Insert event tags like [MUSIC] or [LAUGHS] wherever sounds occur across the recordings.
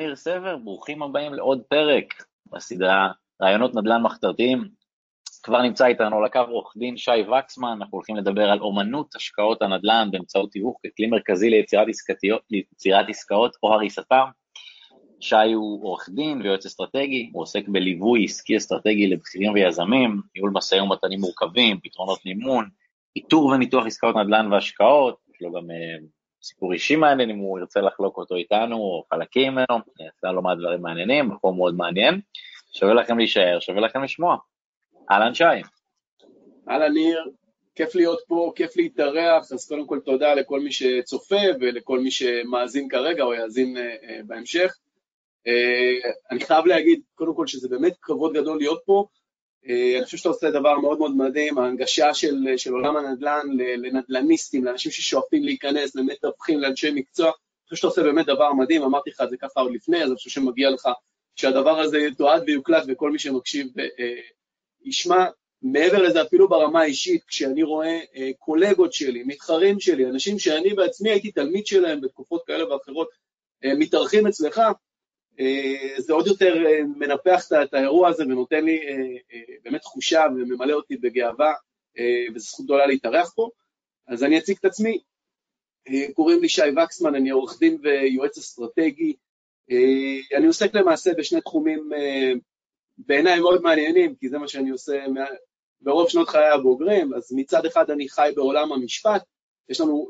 ניר סבר, ברוכים הבאים לעוד פרק בסדרה רעיונות נדל"ן מחתרתיים. כבר נמצא איתנו על הקו עורך דין שי וקסמן, אנחנו הולכים לדבר על אומנות השקעות הנדל"ן באמצעות תיווך ככלי מרכזי ליצירת, עסקתיות, ליצירת עסקאות או הריסתם. שי הוא עורך דין ויועץ אסטרטגי, הוא עוסק בליווי עסקי אסטרטגי לבכירים ויזמים, ניהול משאים ומתנים מורכבים, פתרונות מימון, איתור וניתוח עסקאות נדל"ן והשקעות, יש לו גם uh, סיפור אישי מעניין אם הוא ירצה לחלוק אותו איתנו, או חלקים ממנו, יעשה לו מה דברים מעניינים, מקום מאוד מעניין. שווה לכם להישאר, שווה לכם לשמוע. אהלן שי. אהלן ניר, כיף להיות פה, כיף להתארח, אז קודם כל תודה לכל מי שצופה ולכל מי שמאזין כרגע או יאזין uh, בהמשך. Uh, אני חייב להגיד, קודם כל שזה באמת כבוד גדול להיות פה, אה, אני חושב שאתה עושה דבר מאוד מאוד מדהים, ההנגשה של, של עולם הנדל"ן לנדל"ניסטים, לאנשים ששואפים להיכנס, למתווכים, לאנשי מקצוע, אני חושב שאתה עושה באמת דבר מדהים, אמרתי לך את זה ככה עוד לפני, אז אני חושב שמגיע לך שהדבר הזה יתועד ויוקלט וכל מי שמקשיב אה, ישמע. מעבר לזה, אפילו ברמה האישית, כשאני רואה אה, קולגות שלי, מתחרים שלי, אנשים שאני בעצמי הייתי תלמיד שלהם בתקופות כאלה ואחרות, מתארחים אצלך, אה, זה עוד יותר אה, מנפח את האירוע הזה ונותן לי אה, באמת תחושה וממלא אותי בגאווה, וזו זכות גדולה להתארח פה. אז אני אציג את עצמי, קוראים לי שי וקסמן, אני עורך דין ויועץ אסטרטגי. אני עוסק למעשה בשני תחומים בעיניי מאוד מעניינים, כי זה מה שאני עושה ברוב שנות חיי הבוגרים, אז מצד אחד אני חי בעולם המשפט, יש לנו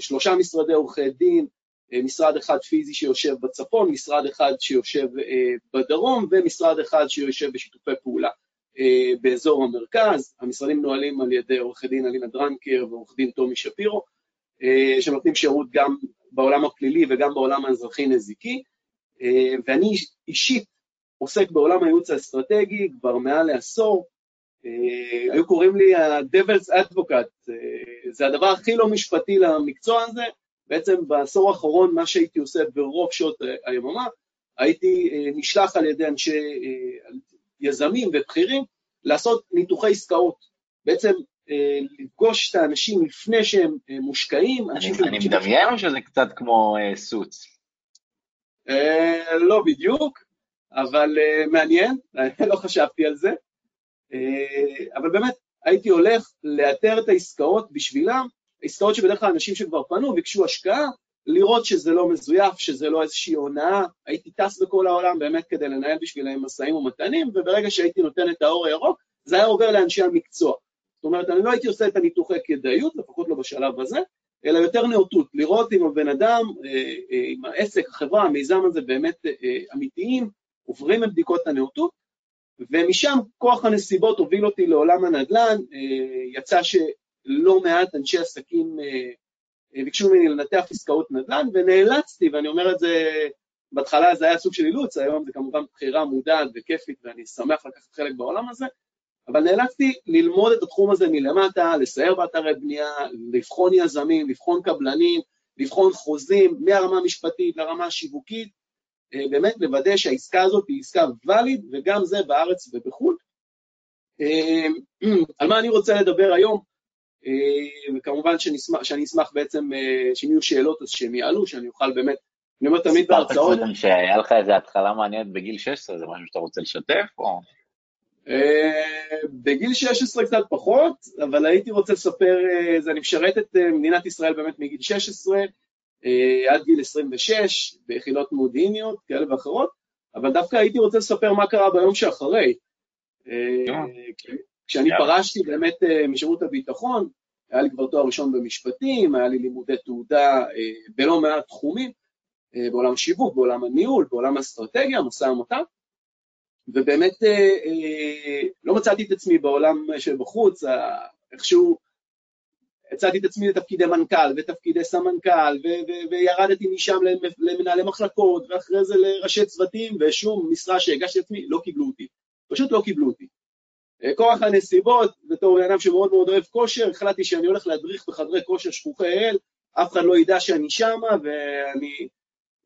שלושה משרדי עורכי דין, אה, משרד אחד פיזי שיושב בצפון, משרד אחד שיושב אה, בדרום ומשרד אחד שיושב בשיתופי פעולה. אה, באזור המרכז. המשרדים מנוהלים על ידי עורך דין אלינה דרנקר ועורך דין טומי שפירו, שנותנים שירות גם בעולם הפלילי וגם בעולם האזרחי-נזיקי, ואני אישית עוסק בעולם הייעוץ האסטרטגי כבר מעל לעשור, היו קוראים לי ה-Devil's Advocate, זה הדבר הכי לא משפטי למקצוע הזה, בעצם בעשור האחרון מה שהייתי עושה ברוב שעות אה, היממה, הייתי אה, נשלח על ידי אנשי אה, יזמים ובכירים לעשות ניתוחי עסקאות. בעצם לפגוש את האנשים לפני שהם מושקעים. אני, אני מדמיין או שזה קצת כמו סוץ? לא בדיוק, אבל מעניין, [LAUGHS] לא חשבתי על זה. אבל באמת, הייתי הולך לאתר את העסקאות בשבילם, עסקאות שבדרך כלל אנשים שכבר פנו, ביקשו השקעה, לראות שזה לא מזויף, שזה לא איזושהי הונאה, הייתי טס בכל העולם באמת כדי לנהל בשבילם משאים ומתנים, וברגע שהייתי נותן את האור הירוק, זה היה עובר לאנשי המקצוע. זאת אומרת, אני לא הייתי עושה את הניתוחי כדאיות, לפחות לא בשלב הזה, אלא יותר נאותות, לראות אם הבן אדם, אם אה, אה, העסק, החברה, המיזם הזה באמת אה, אמיתיים, עוברים את בדיקות הנאותות, ומשם כוח הנסיבות הוביל אותי לעולם הנדל"ן, יצא ש... לא מעט אנשי עסקים אה, אה, ביקשו ממני לנתח עסקאות נדל"ן, ונאלצתי, ואני אומר את זה, בהתחלה זה היה סוג של אילוץ, היום זה כמובן בחירה מודעת וכיפית, ואני שמח לקחת חלק בעולם הזה, אבל נאלצתי ללמוד את התחום הזה מלמטה, לסייר באתרי בנייה, לבחון יזמים, לבחון קבלנים, לבחון חוזים, מהרמה המשפטית לרמה השיווקית, אה, באמת לוודא שהעסקה הזאת היא עסקה ואליד, וגם זה בארץ ובחו"ל. [CLEARS THROAT] על מה אני רוצה לדבר היום? אה, וכמובן שנשמח, שאני אשמח בעצם אה, שאם יהיו שאלות אז שהם יעלו, שאני אוכל באמת, אני אומר תמיד בהרצאות... סיפרת קודם שהיה לך איזה התחלה מעניינת בגיל 16, זה משהו שאתה רוצה לשתף או... אה, בגיל 16 קצת פחות, אבל הייתי רוצה לספר, אני משרת את מדינת ישראל באמת מגיל 16 עד גיל 26 ביחידות מודיעיניות כאלה ואחרות, אבל דווקא הייתי רוצה לספר מה קרה ביום שאחרי. כשאני פרשתי באמת אה, משירות הביטחון, היה לי כבר תואר ראשון במשפטים, היה לי לימודי תעודה אה, בלא מעט תחומים, אה, בעולם השיווק, בעולם הניהול, בעולם האסטרטגיה, משא ומתן, ובאמת לא מצאתי את עצמי בעולם שבחוץ, איכשהו הצעתי את עצמי לתפקידי מנכ"ל ותפקידי סמנכ"ל, וירדתי משם למנהלי מחלקות, ואחרי זה לראשי צוותים, ושום משרה שהגשתי את עצמי, לא קיבלו אותי. פשוט לא קיבלו אותי. אה, כורח הנסיבות, בתור בן אדם שמאוד מאוד אוהב כושר, החלטתי שאני הולך להדריך בחדרי כושר שכוחי אל, אף אחד לא ידע שאני שמה, ואני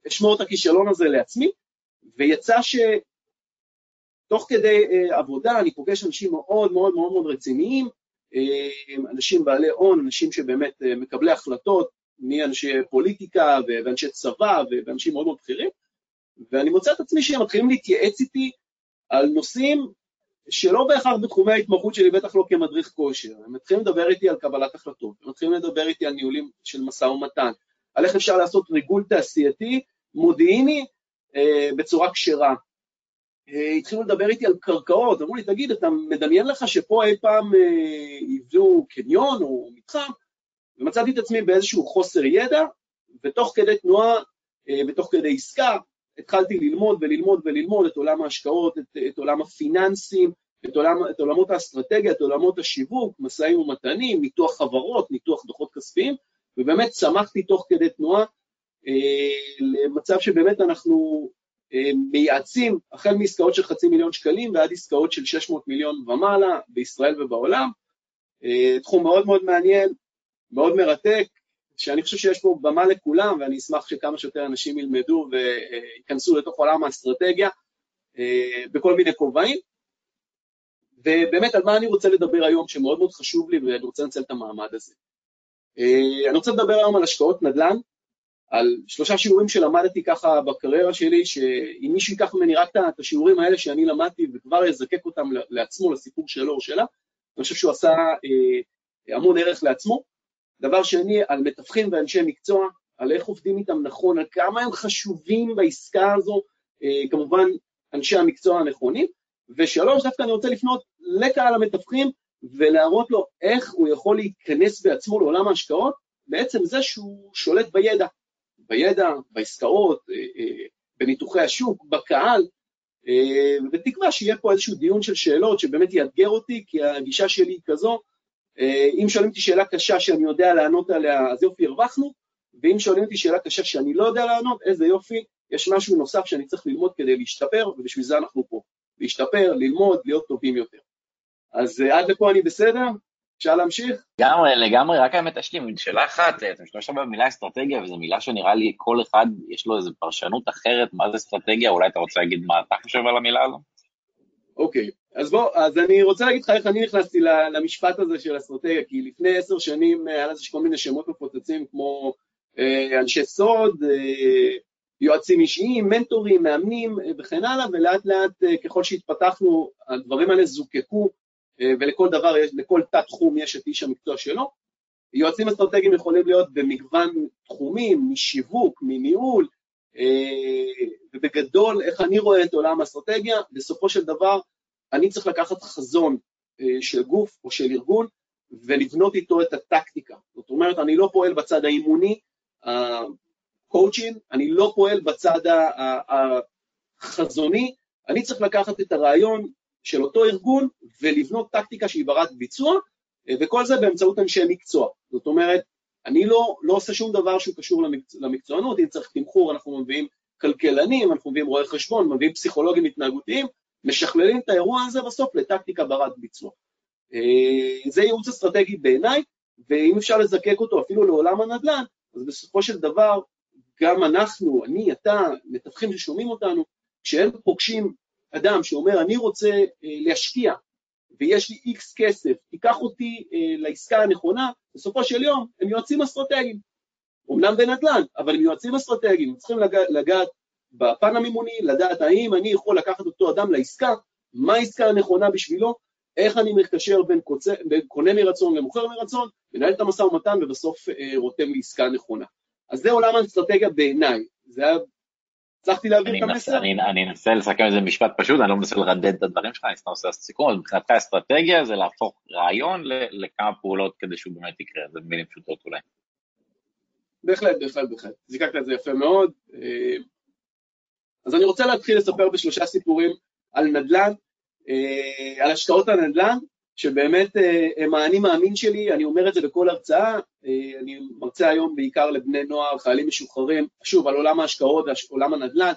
אשמור את הכישלון הזה לעצמי, ויצא שתוך כדי uh, עבודה אני פוגש אנשים מאוד מאוד מאוד מאוד רציניים, uh, אנשים בעלי הון, אנשים שבאמת מקבלי החלטות, מאנשי פוליטיקה ואנשי צבא ואנשים מאוד מאוד בכירים, ואני מוצא את עצמי שהם מתחילים להתייעץ איתי על נושאים שלא בהכרח בתחומי ההתמחות שלי, בטח לא כמדריך כושר. הם מתחילים לדבר איתי על קבלת החלטות, הם מתחילים לדבר איתי על ניהולים של משא ומתן, על איך אפשר לעשות ריגול תעשייתי, מודיעיני, אה, בצורה כשרה. אה, התחילו לדבר איתי על קרקעות, אמרו לי, תגיד, אתה מדמיין לך שפה אי פעם אה, יבנו קניון או מתחם? ומצאתי את עצמי באיזשהו חוסר ידע, ותוך כדי תנועה, אה, ותוך כדי עסקה, התחלתי ללמוד וללמוד וללמוד את עולם ההשקעות, את, את עולם הפיננסים, את, עולם, את עולמות האסטרטגיה, את עולמות השיווק, משאים ומתנים, ניתוח חברות, ניתוח דוחות כספיים, ובאמת צמחתי תוך כדי תנועה אה, למצב שבאמת אנחנו אה, מייעצים החל מעסקאות של חצי מיליון שקלים ועד עסקאות של 600 מיליון ומעלה בישראל ובעולם. אה, תחום מאוד מאוד מעניין, מאוד מרתק, שאני חושב שיש פה במה לכולם, ואני אשמח שכמה שיותר אנשים ילמדו וייכנסו לתוך עולם האסטרטגיה אה, בכל מיני כובעים. ובאמת, על מה אני רוצה לדבר היום, שמאוד מאוד חשוב לי, ואני רוצה לנצל את המעמד הזה. אה, אני רוצה לדבר היום על השקעות נדל"ן, על שלושה שיעורים שלמדתי ככה בקריירה שלי, שאם מישהו ייקח ממני רק את השיעורים האלה שאני למדתי וכבר יזקק אותם לעצמו, לסיפור שלו או שלה, אני חושב שהוא עשה אה, המון ערך לעצמו. דבר שני, על מתווכים ואנשי מקצוע, על איך עובדים איתם נכון, על כמה הם חשובים בעסקה הזו, אה, כמובן אנשי המקצוע הנכונים. ושלוש, דווקא אני רוצה לפנות לקהל המתווכים ולהראות לו איך הוא יכול להיכנס בעצמו לעולם ההשקעות, בעצם זה שהוא שולט בידע, בידע, בעסקאות, אה, אה, בניתוחי השוק, בקהל, ובתקווה שיהיה פה איזשהו דיון של שאלות שבאמת יאתגר אותי, כי הגישה שלי היא כזו, אם שואלים אותי שאלה קשה שאני יודע לענות עליה, אז יופי, הרווחנו, ואם שואלים אותי שאלה קשה שאני לא יודע לענות, איזה יופי, יש משהו נוסף שאני צריך ללמוד כדי להשתפר, ובשביל זה אנחנו פה. להשתפר, ללמוד, להיות טובים יותר. אז אה, עד לפה אני בסדר? אפשר להמשיך? לגמרי, לגמרי, רק האמת יש לי שאלה אחת, אתה משתמש במילה אסטרטגיה, וזו מילה שנראה לי כל אחד יש לו איזו פרשנות אחרת, מה זה אסטרטגיה, אולי אתה רוצה להגיד מה אתה חושב על המילה הזו? אוקיי, אז בוא, אז אני רוצה להגיד לך איך אני נכנסתי למשפט הזה של אסטרטגיה, כי לפני עשר שנים היה לזה כל מיני שמות מפוצצים כמו אה, אנשי סוד, אה, יועצים אישיים, מנטורים, מאמנים אה, וכן הלאה, ולאט לאט אה, ככל שהתפתחנו, הדברים האלה זוקקו, אה, ולכל דבר, לכל תת תחום יש את איש המקצוע שלו. יועצים אסטרטגיים יכולים להיות במגוון תחומים, משיווק, מניהול, אה, ובגדול, איך אני רואה את עולם האסטרטגיה, בסופו של דבר אני צריך לקחת חזון אה, של גוף או של ארגון ולבנות איתו את הטקטיקה. זאת אומרת, אני לא פועל בצד האימוני, הקואוצ'ין, אני לא פועל בצד החזוני, אני צריך לקחת את הרעיון של אותו ארגון ולבנות טקטיקה שהיא ברת ביצוע, אה, וכל זה באמצעות אנשי מקצוע. זאת אומרת, אני לא, לא עושה שום דבר שהוא קשור למקצוע, למקצוענות, אם צריך תמחור אנחנו מביאים כלכלנים, אנחנו מביאים רואי חשבון, מביאים פסיכולוגים התנהגותיים, משכללים את האירוע הזה בסוף לטקטיקה ברת ביצוע. אה, זה ייעוץ אסטרטגי בעיניי, ואם אפשר לזקק אותו אפילו לעולם הנדל"ן, אז בסופו של דבר גם אנחנו, אני, אתה, מתווכים ששומעים אותנו, כשהם פוגשים אדם שאומר אני רוצה אה, להשקיע ויש לי איקס כסף, תיקח אותי אה, לעסקה הנכונה, בסופו של יום הם יועצים אסטרטגיים. אמנם בנדל"ן, אבל הם יועצים אסטרטגיים, הם צריכים לגעת, לגעת בפן המימוני, לדעת האם אני יכול לקחת אותו אדם לעסקה, מה העסקה הנכונה בשבילו, איך אני מקשר בין, קוצה, בין קונה מרצון למוכר מרצון, מנהל את המשא ומתן ובסוף אה, רותם לעסקה נכונה. אז זה עולם האסטרטגיה בעיניי, זה היה הצלחתי להעביר את המסר? אני אנסה לסכם איזה משפט פשוט, אני לא מנסה לרדד את הדברים שלך, אני סתם עושה סיכום, אז מבחינתך אסטרטגיה זה להפוך רעיון לכמה פעולות כדי שהוא באמת יקרה, זה מילים פשוטות אולי. בהחלט, בהחלט, בהחלט. זיקקת את זה יפה מאוד. אה, אז אני רוצה להתחיל לספר בשלושה סיפורים על נדל"ן, אה, על השקעות הנדל"ן, שבאמת אה, הם האני מאמין שלי, אני אומר את זה בכל הרצאה, אני מרצה היום בעיקר לבני נוער, חיילים משוחררים, שוב, על עולם ההשקעות ועולם הנדל"ן,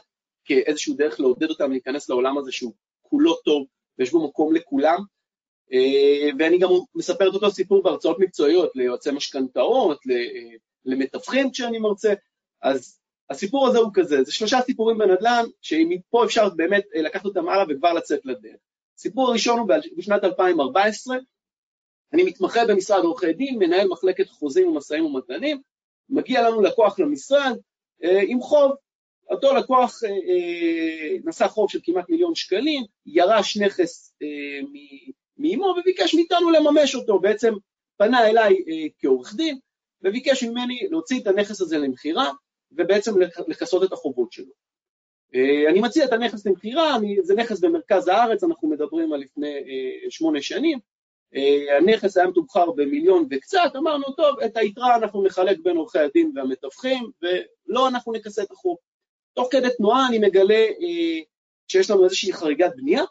כאיזשהו דרך לעודד אותם להיכנס לעולם הזה שהוא כולו טוב ויש בו מקום לכולם. ואני גם מספר את אותו סיפור בהרצאות מקצועיות ליועצי משכנתאות, למתווכים כשאני מרצה, אז הסיפור הזה הוא כזה, זה שלושה סיפורים בנדל"ן, שמפה אפשר באמת אה, לקחת אותם הלאה וכבר לצאת לדרך. הסיפור הראשון הוא בשנת 2014, אני מתמחה במשרד עורכי דין, מנהל מחלקת חוזים ומשאים ומתנים, מגיע לנו לקוח למשרד אה, עם חוב, אותו לקוח אה, נשא חוב של כמעט מיליון שקלים, ירש נכס מאימו וביקש מאיתנו לממש אותו, בעצם פנה אליי כעורך דין וביקש ממני להוציא את הנכס הזה למכירה ובעצם לכסות את החובות שלו. אה, אני מציע את הנכס למכירה, זה נכס במרכז הארץ, אנחנו מדברים על לפני אה, שמונה שנים, אה, הנכס היה מתומחר במיליון וקצת, אמרנו, טוב, את היתרה אנחנו נחלק בין עורכי הדין והמתווכים, ולא אנחנו נכסה את החוב. תוך כדי תנועה אני מגלה שיש לנו איזושהי חריגת בנייה,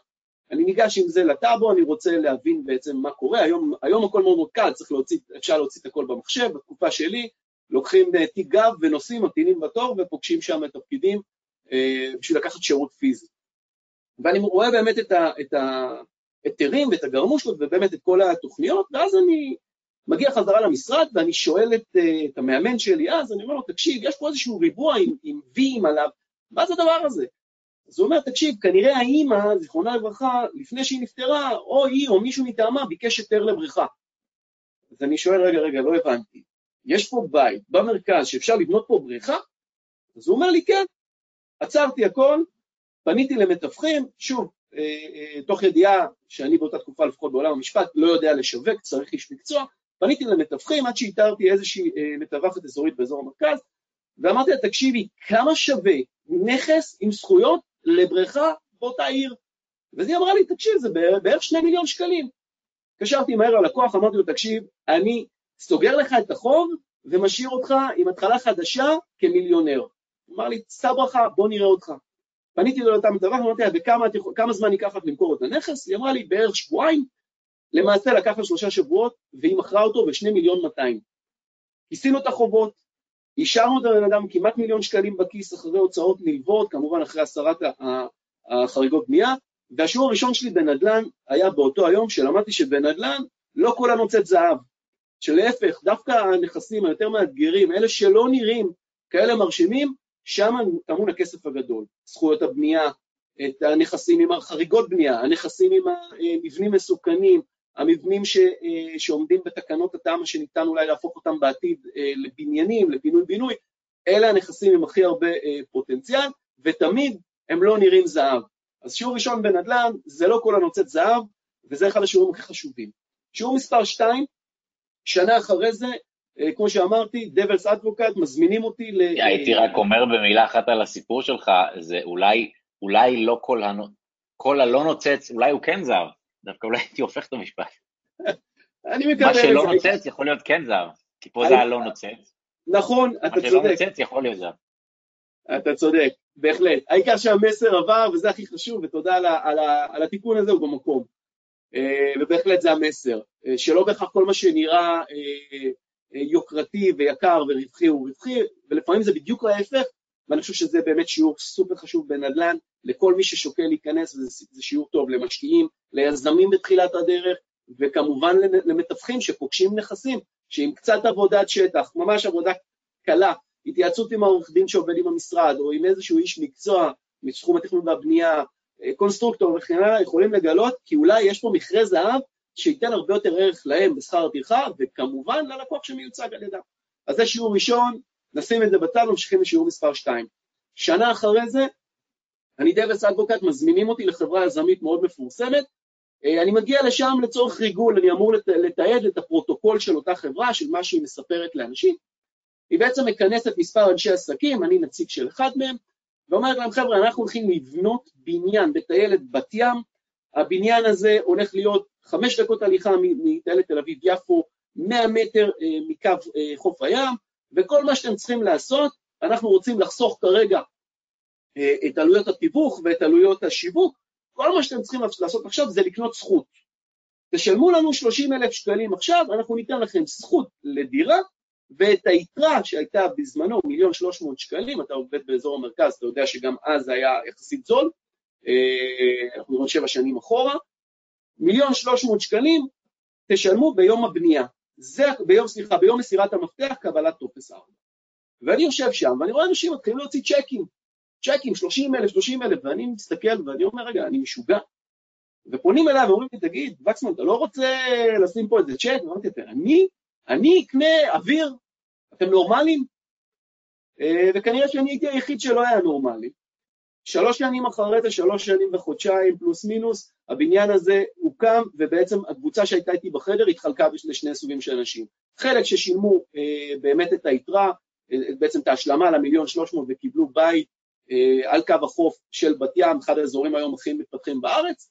אני ניגש עם זה לטאבו, אני רוצה להבין בעצם מה קורה, היום, היום הכל מאוד מאוד קל, צריך להוציא, אפשר להוציא את הכל במחשב, בתקופה שלי, לוקחים תיק גב ונוסעים, ממתינים בתור ופוגשים שם את הפקידים אה, בשביל לקחת שירות פיזי. ואני רואה באמת את ההיתרים ואת הגרמושקות ובאמת את כל התוכניות, ואז אני מגיע חזרה למשרד ואני שואל את, אה, את המאמן שלי אז, אני אומר לו, תקשיב, יש פה איזשהו ריבוע עם, עם ויים עליו, מה זה הדבר הזה? אז הוא אומר, תקשיב, כנראה האימא, זיכרונה לברכה, לפני שהיא נפטרה, או היא או מישהו מטעמה ביקש היתר לבריכה. אז אני שואל, רגע, רגע, לא הבנתי, יש פה בית במרכז שאפשר לבנות פה בריכה? אז הוא אומר לי, כן. עצרתי הכל, פניתי למתווכים, שוב, אה, אה, תוך ידיעה שאני באותה תקופה, לפחות בעולם המשפט, לא יודע לשווק, צריך איש מקצוע, פניתי למתווכים עד שאיתרתי איזושהי אה, מתווכת אזורית באזור המרכז, ואמרתי לה, תקשיבי, כמה שווה נכס עם זכויות לבריכה באותה עיר? ואז היא אמרה לי, תקשיב, זה בערך שני מיליון שקלים. התקשרתי מהר ללקוח, אמרתי לו, תקשיב, אני סוגר לך את החוב ומשאיר אותך עם התחלה חדשה כמיליונר. הוא אמר לי, סע ברכה, בוא נראה אותך. פניתי לאותה מתווך, אמרתי לה, וכמה זמן ייקח לך למכור את הנכס? היא אמרה לי, בערך שבועיים. למעשה לקח לה שלושה שבועות, והיא מכרה אותו בשני מיליון מאתיים. כיסינו את החובות, השארנו את הבן אדם כמעט מיליון שקלים בכיס אחרי הוצאות נלוות, כמובן אחרי הסרת החריגות בנייה, והשיעור הראשון שלי בנדל"ן היה באותו היום שלמדתי שבנדל"ן לא כולה נוצאת זהב, שלהפך, דווקא הנכסים היותר מאתגרים, אלה שלא נראים כאלה מרשימים, שם טמון הכסף הגדול. זכויות הבנייה, את הנכסים עם החריגות בנייה, הנכסים עם המבנים מסוכנים, המבנים ש, שעומדים בתקנות התמ"א שניתן אולי להפוך אותם בעתיד אה, לבניינים, לפינוי-בינוי, אלה הנכסים עם הכי הרבה אה, פוטנציאל, ותמיד הם לא נראים זהב. אז שיעור ראשון בנדל"ן זה לא כל הנוצאת זהב, וזה אחד השיעורים הכי חשובים. שיעור מספר 2, שנה אחרי זה, אה, כמו שאמרתי, דבלס אדבוקט, מזמינים אותי ל... הייתי רק אומר במילה אחת על הסיפור שלך, זה אולי, אולי לא כל, הנו... כל הלא נוצץ, אולי הוא כן זר, דווקא אולי הייתי הופך את המשפט. [LAUGHS] אני מקבל את זה. מה שלא נוצץ יכול להיות כן זר, כי פה זה הלא נוצץ. נכון, אתה צודק. מה שלא נוצץ יכול להיות זר. אתה צודק, בהחלט. העיקר שהמסר עבר, וזה הכי חשוב, ותודה על, על, על התיקון הזה, הוא במקום. אה, ובהחלט זה המסר, אה, שלא בהכרח כל מה שנראה יוקרתי ויקר ורווחי הוא רווחי, ולפעמים זה בדיוק ההפך, ואני חושב שזה באמת שיעור סופר חשוב בנדל"ן. לכל מי ששוקל להיכנס, וזה שיעור טוב למשקיעים, ליזמים בתחילת הדרך, וכמובן למתווכים שפוגשים נכסים, שעם קצת עבודת שטח, ממש עבודה קלה, התייעצות עם העורך דין שעובד עם המשרד, או עם איזשהו איש מקצוע מתחום התכנון והבנייה, קונסטרוקטור וכן הלאה, יכולים לגלות כי אולי יש פה מכרה זהב שייתן הרבה יותר ערך להם בשכר הטרחה, וכמובן ללקוח שמיוצג על ידם. אז זה שיעור ראשון, נשים את זה בצד, ממשיכים לשיעור מספר 2. שנה אחרי זה, אני דבס אדבוקט, מזמינים אותי לחברה יזמית מאוד מפורסמת, אה, אני מגיע לשם לצורך ריגול, אני אמור לת... לתעד את הפרוטוקול של אותה חברה, של מה שהיא מספרת לאנשים. היא בעצם מכנסת מספר אנשי עסקים, אני נציג של אחד מהם, ואומרת להם, חבר'ה, אנחנו הולכים לבנות בניין בטיילת בת ים, הבניין הזה הולך להיות חמש דקות הליכה מטיילת תל אביב-יפו, 100 מטר אה, מקו אה, חוף הים, וכל מה שאתם צריכים לעשות, אנחנו רוצים לחסוך כרגע אה, את עלויות התיווך ואת עלויות השיווק, כל מה שאתם צריכים לעשות עכשיו זה לקנות זכות. תשלמו לנו 30 אלף שקלים עכשיו, אנחנו ניתן לכם זכות לדירה, ואת היתרה שהייתה בזמנו מיליון שלוש מאות שקלים, אתה עובד באזור המרכז, אתה יודע שגם אז היה יחסית זול, אנחנו נראה שבע שנים אחורה, מיליון שלוש מאות שקלים תשלמו ביום הבנייה, זה, ביום, סליחה, ביום מסירת המפתח, קבלת טופס 4. ואני יושב שם, ואני רואה אנשים מתחילים להוציא צ'קים, צ'קים, 30 אלף, 30 אלף, ואני מסתכל ואני אומר, רגע, אני משוגע. ופונים אליי ואומרים לי, תגיד, וקסמן, אתה לא רוצה לשים פה איזה צ'ק? ואמרתי, אני, אני אקנה אוויר, אתם נורמלים? אה, וכנראה שאני הייתי היחיד שלא היה נורמלי. שלוש שנים אחרי זה, שלוש שנים וחודשיים פלוס מינוס, הבניין הזה הוקם, ובעצם הקבוצה שהייתה איתי בחדר התחלקה לשני סוגים של אנשים. חלק ששילמו אה, באמת את היתרה, אה, בעצם את ההשלמה למיליון שלוש מאות וקיבלו בית אה, על קו החוף של בת ים, אחד האזורים היום הכי מתפתחים בארץ,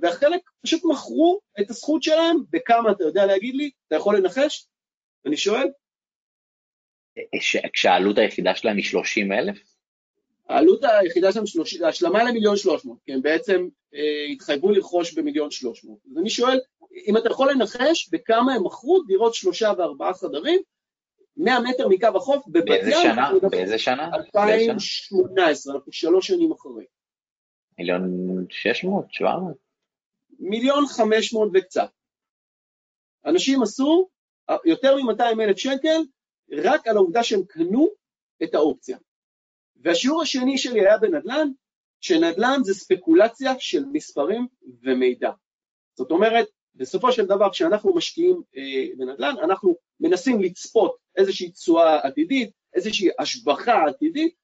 והחלק פשוט מכרו את הזכות שלהם, בכמה אתה יודע להגיד לי? אתה יכול לנחש? אני שואל. כשהעלות היחידה שלהם היא 30 אלף? העלות היחידה שלהם, שלוש... השלמה למיליון שלוש מאות, כי הם בעצם אה, התחייבו לרכוש במיליון שלוש מאות. אז אני שואל, אם אתה יכול לנחש בכמה הם מכרו דירות שלושה וארבעה חדרים, 100 מטר מקו החוף בבת ים. באיזה שנה? באיזה שנה? 2018, אנחנו שלוש שנים אחרי. מיליון שש מאות? שבע מאות? מיליון חמש מאות וקצת. אנשים עשו יותר מ-200 אלף שקל רק על העובדה שהם קנו את האופציה. והשיעור השני שלי היה בנדל"ן, שנדל"ן זה ספקולציה של מספרים ומידע. זאת אומרת, בסופו של דבר כשאנחנו משקיעים אה, בנדל"ן, אנחנו מנסים לצפות איזושהי תשואה עתידית, איזושהי השבחה עתידית,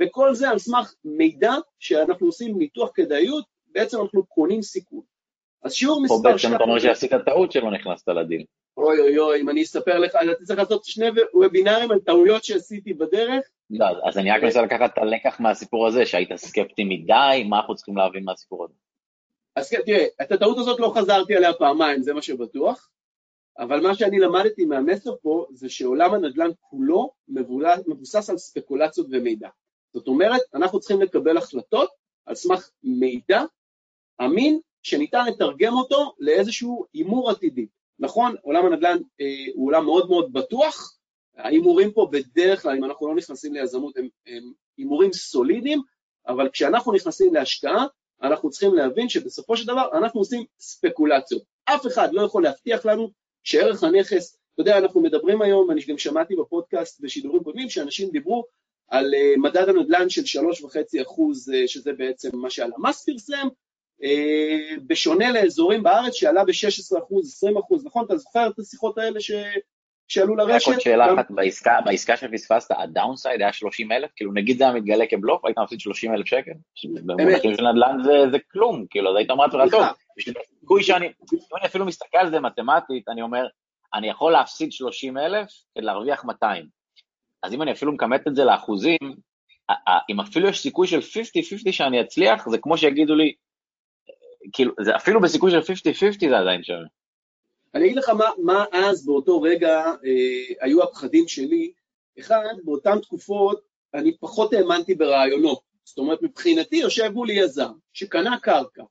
וכל זה על סמך מידע שאנחנו עושים ניתוח כדאיות, בעצם אנחנו קונים סיכון. אז שיעור מספר... פה בעצם אתה אומר שעשית טעות שלא נכנסת לדיל. אוי אוי אוי, אם אני אספר לך, אז אתה צריך לעשות שני וובינארים על טעויות שעשיתי בדרך. לא, אז אני רק מנסה לקחת את הלקח מהסיפור הזה, שהיית סקפטי מדי, מה אנחנו צריכים להבין מהסיפור הזה? אז כן, תראה, את הטעות הזאת לא חזרתי עליה פעמיים, זה מה שבטוח, אבל מה שאני למדתי מהמסר פה, זה שעולם הנדל"ן כולו מבוסס על ספקולציות ומידע. זאת אומרת, אנחנו צריכים לקבל החלטות על סמך מידע אמין, שניתן לתרגם אותו לאיזשהו הימור עתידי. נכון, עולם הנדל"ן אה, הוא עולם מאוד מאוד בטוח, ההימורים פה בדרך כלל, אם אנחנו לא נכנסים ליזמות, הם, הם הימורים סולידיים, אבל כשאנחנו נכנסים להשקעה, אנחנו צריכים להבין שבסופו של דבר אנחנו עושים ספקולציות. אף אחד לא יכול להבטיח לנו שערך הנכס, אתה יודע, אנחנו מדברים היום, אני גם שמעתי בפודקאסט בשידורים קודמים, שאנשים דיברו על uh, מדד הנדל"ן של 3.5 אחוז, uh, שזה בעצם מה שהלמ"ס פרסם, uh, בשונה לאזורים בארץ שעלה ב-16 אחוז, 20 אחוז, נכון? אתה זוכר את השיחות האלה ש... שעלו לרשת? רק עוד שאלה אחת, בעסקה, בעסקה שפספסת, הדאונסייד היה 30 אלף? כאילו נגיד זה היה מתגלה כבלוף, היית מפסיד 30 אלף שקל? במונחים של נדל"ן זה, זה כלום, כאילו, אז היית אומר לעצמך, טוב, סיכוי שאני, אם אני אפילו מסתכל על זה מתמטית, אני אומר, אני יכול להפסיד 30 אלף כדי להרוויח 200. אז אם אני אפילו מכמת את זה לאחוזים, אם אפילו יש סיכוי של 50-50 שאני אצליח, זה כמו שיגידו לי, כאילו, זה אפילו בסיכוי של 50-50 זה עדיין שווה. אני אגיד לך מה, מה אז באותו רגע אה, היו הפחדים שלי. אחד, באותן תקופות אני פחות האמנתי ברעיונות. זאת אומרת, מבחינתי יושב מולי יזם שקנה קרקע,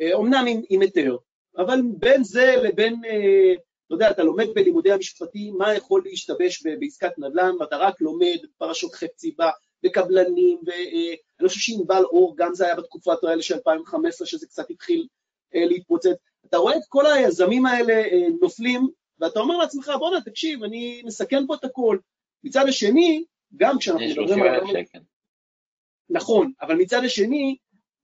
אה, אומנם עם, עם היתר, אבל בין זה לבין, אה, אתה יודע, אתה לומד בלימודי המשפטים מה יכול להשתבש בעסקת נדל"ן, ואתה רק לומד פרשות חפציבה וקבלנים, ואני אה, חושב שענבל אור, גם זה היה בתקופת האלה של 2015, שזה קצת התחיל אה, להתפוצץ. אתה רואה את כל היזמים האלה אה, נופלים, ואתה אומר לעצמך, בוא'נה, תקשיב, אני מסכן פה את הכל. מצד השני, גם כשאנחנו מדברים על... נכון, אבל מצד השני,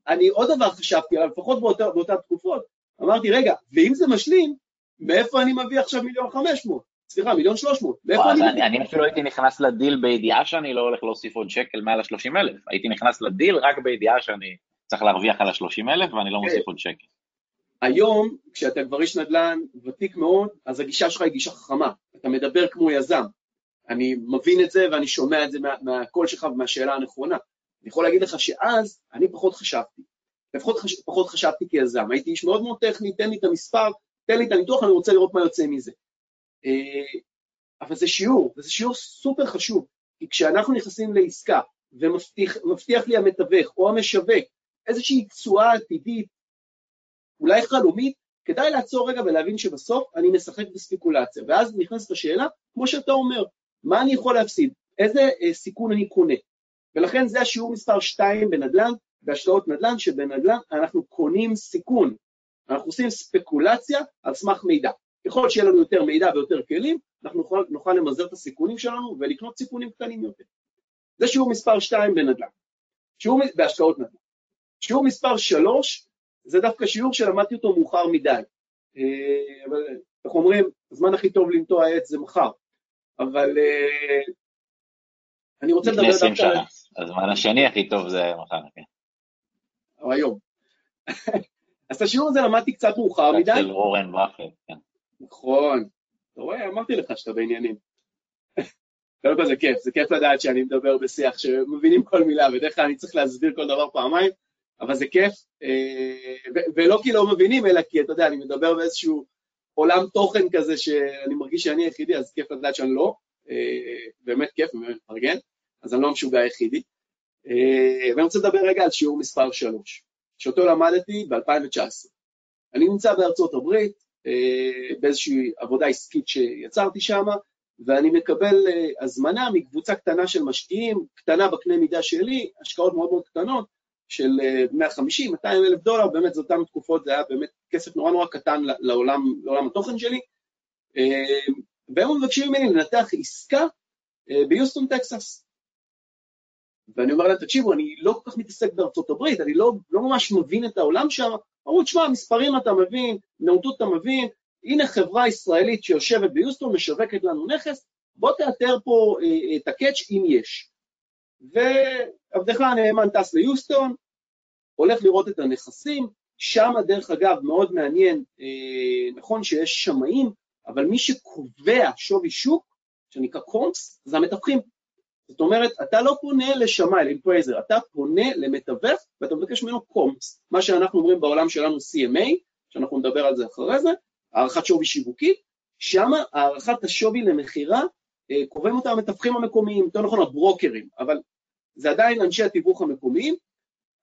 אני עוד דבר חשבתי עליו, לפחות באותה, באותן תקופות, אמרתי, רגע, ואם זה משלים, מאיפה אני מביא עכשיו מיליון חמש מאות? סליחה, מיליון שלוש מאות. אני, אני אפילו הייתי נכנס לדיל בידיעה שאני לא הולך להוסיף עוד שקל מעל השלושים אלף. הייתי נכנס לדיל רק בידיעה שאני צריך להרוויח על השלושים אלף ואני לא כן. מוסיף עוד שקל. היום, כשאתה כבר איש נדל"ן ותיק מאוד, אז הגישה שלך היא גישה חכמה. אתה מדבר כמו יזם. אני מבין את זה ואני שומע את זה מה, מהקול שלך ומהשאלה הנכונה. אני יכול להגיד לך שאז אני פחות חשבתי. לפחות חש... פחות חשבתי כיזם. הייתי איש מאוד מאוד טכני, תן לי את המספר, תן לי את הניתוח, אני רוצה לראות מה יוצא מזה. אה, אבל זה שיעור, וזה שיעור סופר חשוב, כי כשאנחנו נכנסים לעסקה ומבטיח לי המתווך או המשווק איזושהי תשואה עתידית אולי חלומית, כדאי לעצור רגע ולהבין שבסוף אני משחק בספקולציה, ואז נכנסת השאלה, כמו שאתה אומר, מה אני יכול להפסיד? איזה אה, סיכון אני קונה? ולכן זה השיעור מספר 2 בנדל"ן, בהשקעות נדל"ן, שבנדל"ן אנחנו קונים סיכון, אנחנו עושים ספקולציה על סמך מידע. ככל שיהיה לנו יותר מידע ויותר כלים, אנחנו נוכל, נוכל למזער את הסיכונים שלנו ולקנות סיכונים קטנים יותר. זה שיעור מספר 2 בנדל"ן, שיעור בהשקעות נדל"ן. שיעור מספר 3 זה דווקא שיעור שלמדתי אותו מאוחר מדי. אה, אבל איך אומרים, הזמן הכי טוב לנטוע עץ זה מחר. אבל אה, אני רוצה לדבר לפני 20 דווקא... שנה. הזמן השני הכי טוב זה מחר, כן. או היום. אז את השיעור הזה למדתי קצת מאוחר מדי. של אורן באפט, כן. נכון. אתה רואה, אמרתי לך שאתה בעניינים. [LAUGHS] קודם כל זה כיף, זה כיף לדעת שאני מדבר בשיח שמבינים כל מילה, בדרך כלל אני צריך להסביר כל דבר פעמיים, אבל זה כיף, אה, ולא כי לא מבינים, אלא כי אתה יודע, אני מדבר באיזשהו עולם תוכן כזה שאני מרגיש שאני היחידי, אז כיף לדעת שאני לא, אה, באמת כיף, באמת מפרגן, אז אני לא המשוגע היחידי. אה, ואני רוצה לדבר רגע על שיעור מספר 3, שאותו למדתי ב-2019. אני נמצא בארצות הברית, באיזושהי עבודה עסקית שיצרתי שם, ואני מקבל uh, הזמנה מקבוצה קטנה של משקיעים, קטנה בקנה מידה שלי, השקעות מאוד מאוד קטנות, של uh, 150, 200 אלף דולר, באמת זה אותן תקופות, זה היה באמת כסף נורא נורא קטן לעולם, לעולם התוכן שלי, והם מבקשים ממני לנתח עסקה ביוסטון, טקסס. ואני אומר להם, תקשיבו, אני לא כל כך מתעסק בארצות הברית, אני לא, לא ממש מבין את העולם שם. אמרו, תשמע, מספרים אתה מבין, נאותות אתה מבין, הנה חברה ישראלית שיושבת ביוסטון, משווקת לנו נכס, בוא תאתר פה אה, את הקאץ' אם יש. ועבדך הנאמן טס ליוסטון, הולך לראות את הנכסים, שם דרך אגב מאוד מעניין, אה, נכון שיש שמאים, אבל מי שקובע שווי שוק, שנקרא קומפס, זה המתווכים. זאת אומרת, אתה לא פונה לשמאי, לאינפרייזר, אתה פונה למתווך ואתה מבקש ממנו קומפס, מה שאנחנו אומרים בעולם שלנו CMA, שאנחנו נדבר על זה אחרי זה, הערכת שווי שיווקית, שם הערכת השווי למכירה אה, קובעים אותה המתווכים המקומיים, יותר נכון הברוקרים, אבל זה עדיין אנשי התיווך המקומיים.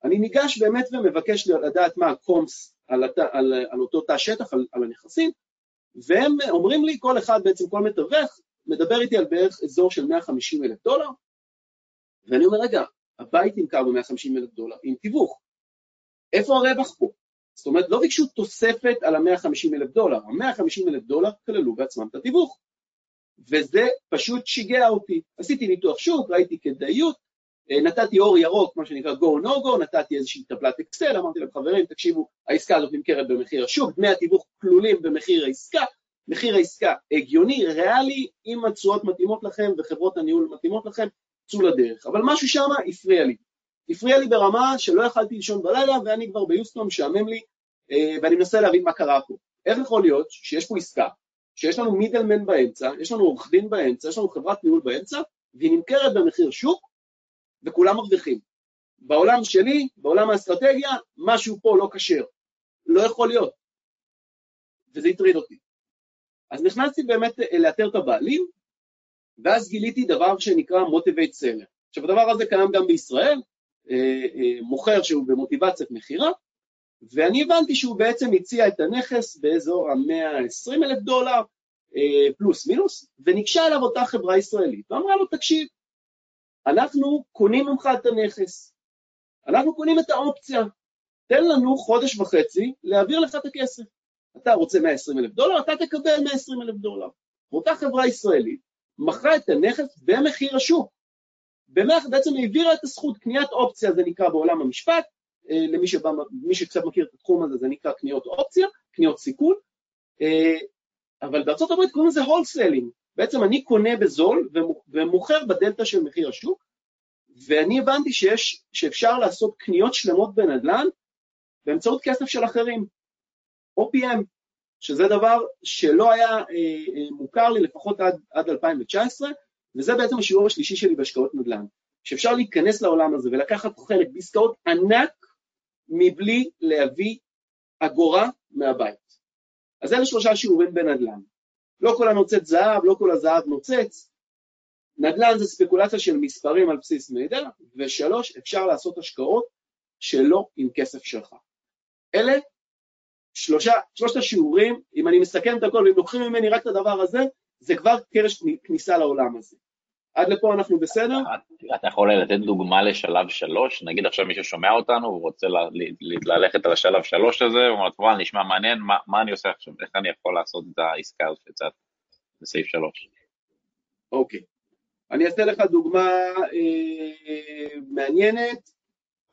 אני ניגש באמת ומבקש לדעת מה הקומס על, הת, על, על אותו תא שטח, על, על הנכסים, והם אומרים לי, כל אחד בעצם, כל מתווך, מדבר איתי על בערך אזור של 150 אלף דולר, ואני אומר, רגע, הבית נמכר ב-150 אלף דולר עם תיווך, איפה הרווח פה? זאת אומרת, לא ביקשו תוספת על ה-150 אלף דולר, ה-150 אלף דולר כללו בעצמם את התיווך. וזה פשוט שיגע אותי. עשיתי ניתוח שוק, ראיתי כדאיות, אה, נתתי אור ירוק, מה שנקרא go no go, נתתי איזושהי טבלת אקסל, אמרתי להם, חברים, תקשיבו, העסקה הזאת נמכרת במחיר השוק, דמי התיווך כלולים במחיר העסקה, מחיר העסקה הגיוני, ריאלי, אם התשואות מתאימות לכם וחברות הניהול מתאימות לכם, צאו לדרך. אבל משהו שם הפריע לי. הפריע לי ברמה שלא יכלתי לישון בלילה ואני כבר ביוסטון, משעמם לי, אה, ואני מנסה להבין מה קרה פה. איך יכול להיות שיש פה עסקה, שיש לנו מידלמן באמצע, יש לנו עורך דין באמצע, יש לנו חברת ניהול באמצע, והיא נמכרת במחיר שוק, וכולם מרוויחים. בעולם שלי, בעולם האסטרטגיה, משהו פה לא כשר. לא יכול להיות. וזה הטריד אותי. אז נכנסתי באמת אה, לאתר את הבעלים, ואז גיליתי דבר שנקרא Motivate Seller. עכשיו הדבר הזה קיים גם בישראל, אה, אה, מוכר שהוא במוטיבציית מכירה, ואני הבנתי שהוא בעצם הציע את הנכס באזור ה-120 אלף דולר, פלוס מינוס, וניגשה אליו אותה חברה ישראלית, ואמרה לו, תקשיב, אנחנו קונים ממך את הנכס, אנחנו קונים את האופציה, תן לנו חודש וחצי להעביר לך את הכסף. אתה רוצה 120 אלף דולר, אתה תקבל 120 אלף דולר. ואותה חברה ישראלית מכרה את הנכס במחיר השוק. במח בעצם העבירה את הזכות, קניית אופציה זה נקרא בעולם המשפט, אה, למי שבא, שקצת מכיר את התחום הזה זה נקרא קניות אופציה, קניות סיכון, אה, אבל בארצות הברית קוראים לזה wholesaling, בעצם אני קונה בזול ומוכר בדלתא של מחיר השוק, ואני הבנתי שיש, שאפשר לעשות קניות שלמות בנדל"ן באמצעות כסף של אחרים, OPM, שזה דבר שלא היה אה, אה, מוכר לי לפחות עד, עד 2019, וזה בעצם השיעור השלישי שלי בהשקעות נדל"ן, שאפשר להיכנס לעולם הזה ולקחת חלק בעסקאות ענק מבלי להביא אגורה מהבית. אז אלה שלושה שיעורים בנדל"ן. לא כל הנוצץ זהב, לא כל הזהב נוצץ. נדל"ן זה ספקולציה של מספרים על בסיס מידע, ושלוש, אפשר לעשות השקעות שלא עם כסף שלך. אלה שלושה, שלושת השיעורים, אם אני מסכם את הכל, ואם לוקחים ממני רק את הדבר הזה, זה כבר קרש כניסה לעולם הזה. עד לפה אנחנו בסדר? אתה יכול לתת דוגמה לשלב שלוש? נגיד עכשיו מישהו שומע אותנו והוא רוצה ללכת על השלב שלוש הזה, הוא אומר, וואלה, נשמע מעניין, מה, מה אני עושה עכשיו? איך אני יכול לעשות את העסקה הזאת שהצעת בסעיף שלוש? אוקיי. אני אעשה לך דוגמה אה, מעניינת.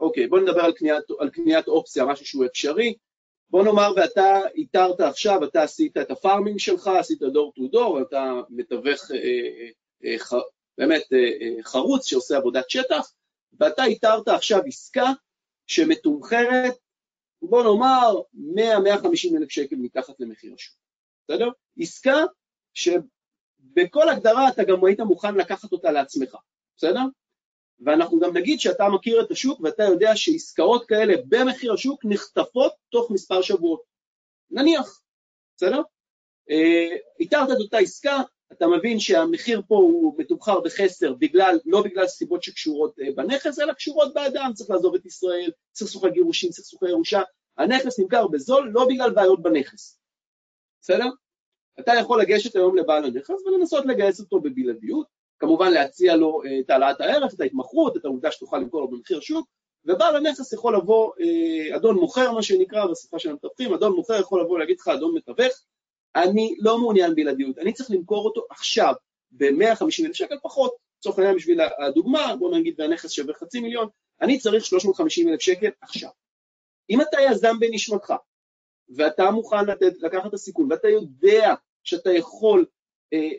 אוקיי, בוא נדבר על קניית, על קניית אופציה, משהו שהוא אפשרי. בוא נאמר ואתה איתרת עכשיו, אתה עשית את הפארמינג שלך, עשית דור טו דור, אתה מתווך אה, אה, באמת חרוץ שעושה עבודת שטח, ואתה איתרת עכשיו עסקה שמתומחרת, בוא נאמר, 100-150 אלף שקל מתחת למחיר השוק, בסדר? עסקה שבכל הגדרה אתה גם היית מוכן לקחת אותה לעצמך, בסדר? ואנחנו גם נגיד שאתה מכיר את השוק ואתה יודע שעסקאות כאלה במחיר השוק נחטפות תוך מספר שבועות. נניח, בסדר? איתרת את אותה עסקה, אתה מבין שהמחיר פה הוא מתומחר בחסר בגלל, לא בגלל סיבות שקשורות אה, בנכס, אלא קשורות באדם, צריך לעזוב את ישראל, סכסוכי גירושים, סכסוכי ירושה, הנכס נמכר בזול לא בגלל בעיות בנכס, בסדר? אתה יכול לגשת היום לבעל הנכס ולנסות לגייס אותו בבלעדיות, כמובן להציע לו אה, את העלאת הערך, את ההתמכרות, את העובדה שתוכל למכור לו במחיר שוק, ובעל הנכס יכול לבוא, אה, אדון מוכר מה שנקרא בשפה של המתווכים, אדון מוכר יכול לבוא להגיד לך, אדון מתווך, אני לא מעוניין בלעדיות, אני צריך למכור אותו עכשיו ב-150 אלף שקל פחות, לצורך העניין בשביל הדוגמה, בוא נגיד והנכס שווה חצי מיליון, אני צריך 350 אלף שקל עכשיו. אם אתה יזם בנשמתך, ואתה מוכן לתת, לקחת את הסיכון, ואתה יודע שאתה יכול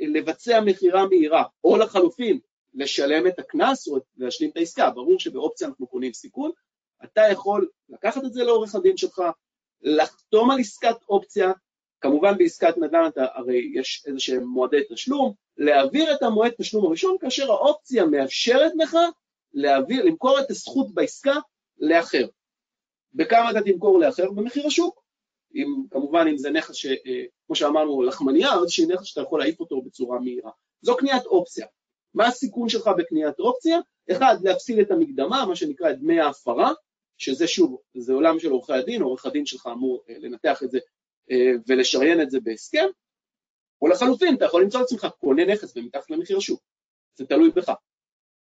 לבצע מכירה מהירה, או לחלופין, לשלם את הקנס או להשלים את העסקה, ברור שבאופציה אנחנו קונים סיכון, אתה יכול לקחת את זה לעורך הדין שלך, לחתום על עסקת אופציה, כמובן בעסקת נדל"ן אתה הרי יש איזה שהם מועדי תשלום, להעביר את המועד תשלום הראשון כאשר האופציה מאפשרת לך להעביר, למכור את הזכות בעסקה לאחר. בכמה אתה תמכור לאחר? במחיר השוק. אם, כמובן אם זה נכס שכמו אה, שאמרנו לחמניה, או איזשהו נכס שאתה יכול להעיף אותו בצורה מהירה. זו קניית אופציה. מה הסיכון שלך בקניית אופציה? אחד, להפסיד את המקדמה, מה שנקרא את דמי ההפרה, שזה שוב, זה עולם של עורכי הדין, עורך הדין שלך אמור אה, לנתח את זה אה, ולשריין את זה בהסכם, או לחלופין, אתה יכול למצוא את עצמך קונה נכס ומתחת למחיר השוק, זה תלוי בך.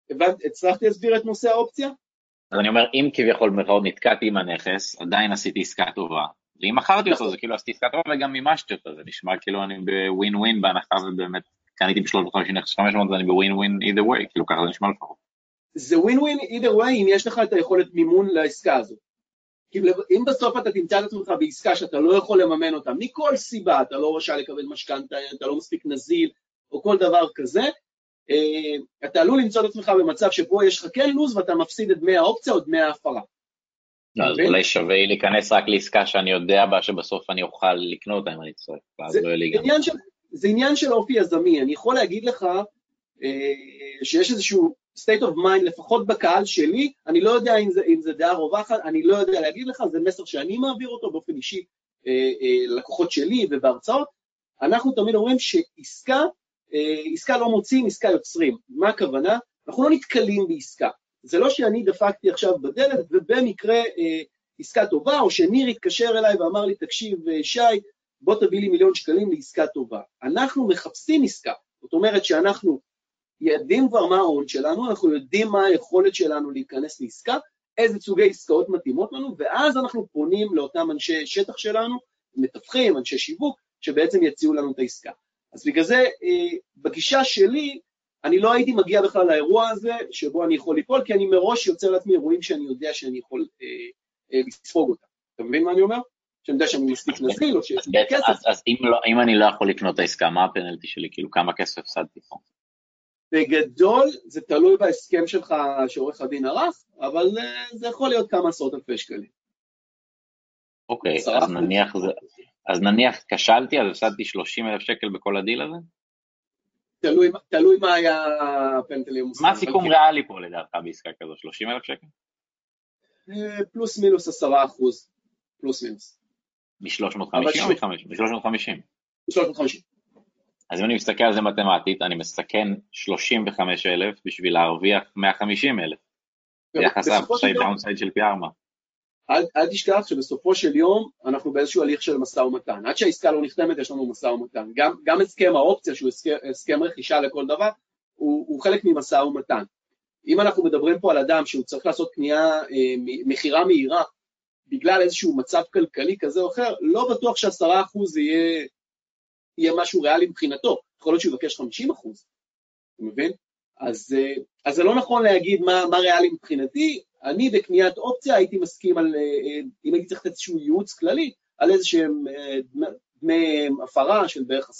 הבנת, הצלחתי להסביר את נושא האופציה? אז אני אומר, אם כביכול במירכאות נתקעתי עם הנכס, עדיין עשיתי עסקה טובה, ואם מכרתי אותו זה כאילו עשיתי עסקה טובה וגם מימשתי אותו, זה נשמע כאילו אני בווין ווין בהנחה ובאמת קניתי ב-350 נכס 500 ואני בווין ווין either way, כאילו ככה זה נשמע לפחות. זה ווין ווין either way אם יש לך את היכולת מימון לעסקה הזאת. כאילו אם בסוף אתה תמצא את עצמך בעסקה שאתה לא יכול לממן אותה, מכל סיבה, אתה לא רשאי לקבל משכנתה, אתה לא מספיק נזיל, או כל דבר כזה, אה, אתה עלול למצוא את עצמך במצב שבו יש לך כן לו"ז ואתה מפסיד את דמי האופציה או דמי ההפרה. לא, אז אולי שווה לי להיכנס רק לעסקה שאני יודע בה שבסוף אני אוכל לקנות אותה אם אני צריך, ואז לא יהיה לי גם... זה עניין של אופי יזמי, אני יכול להגיד לך אה, שיש איזשהו state of mind, לפחות בקהל שלי, אני לא יודע אם זה, אם זה דעה רווחת, אני לא יודע להגיד לך, זה מסר שאני מעביר אותו באופן אישי אה, אה, לקוחות שלי ובהרצאות, אנחנו תמיד אומרים שעסקה, עסקה לא מוצאים, עסקה יוצרים. מה הכוונה? אנחנו לא נתקלים בעסקה. זה לא שאני דפקתי עכשיו בדלת ובמקרה אה, עסקה טובה, או שניר התקשר אליי ואמר לי, תקשיב אה, שי, בוא תביא לי מיליון שקלים לעסקה טובה. אנחנו מחפשים עסקה, זאת אומרת שאנחנו יודעים כבר מה ההון שלנו, אנחנו יודעים מה היכולת שלנו להיכנס לעסקה, איזה סוגי עסקאות מתאימות לנו, ואז אנחנו פונים לאותם אנשי שטח שלנו, מתווכים, אנשי שיווק, שבעצם יציעו לנו את העסקה. אז בגלל זה, אה, בגישה שלי, אני לא הייתי מגיע בכלל לאירוע הזה שבו אני יכול ליפול, כי אני מראש יוצר לעצמי אירועים שאני יודע שאני יכול אה, אה, לספוג אותם. אתה מבין מה אני אומר? שאני יודע שאני מספיק נזיל, או שיש לי כסף. אז, אז אם, לא, אם אני לא יכול לקנות את העסקה, מה הפנלטי שלי? כאילו, כמה כסף הפסדתי פה? בגדול זה תלוי בהסכם שלך שעורך הדין ערך, אבל אה, זה יכול להיות כמה עשרות אלפי שקלים. אוקיי, אז נניח, זה, אז נניח כשלתי, אז הפסדתי 30 אלף שקל בכל הדיל הזה? תלוי, מה היה הפנטלי מה הסיכון הריאלי פה לדעתך בעסקה כזו? 30 אלף שקל? אה, פלוס מינוס 10 אחוז, פלוס מינוס. מ-350 או מ-350? מ-350. אז אם אני מסתכל על זה מתמטית, אני מסכן 35,000 בשביל להרוויח 150,000. ביחס ל upside downside של פי ארבע. אל, אל תשכח שבסופו של יום אנחנו באיזשהו הליך של משא ומתן. עד שהעסקה לא נחתמת יש לנו משא ומתן. גם, גם הסכם האופציה, שהוא הסכם, הסכם רכישה לכל דבר, הוא, הוא חלק ממשא ומתן. אם אנחנו מדברים פה על אדם שהוא צריך לעשות קנייה, אה, מכירה מהירה, בגלל איזשהו מצב כלכלי כזה או אחר, לא בטוח שעשרה אחוז יהיה יהיה משהו ריאלי מבחינתו, יכול להיות שהוא יבקש 50 אחוז, אתה מבין? אז, אה, אז זה לא נכון להגיד מה, מה ריאלי מבחינתי, אני בקניית אופציה הייתי מסכים על, אה, אם הייתי צריך לתת איזשהו ייעוץ כללי, על איזה שהם דמי הפרה של בערך 10-15%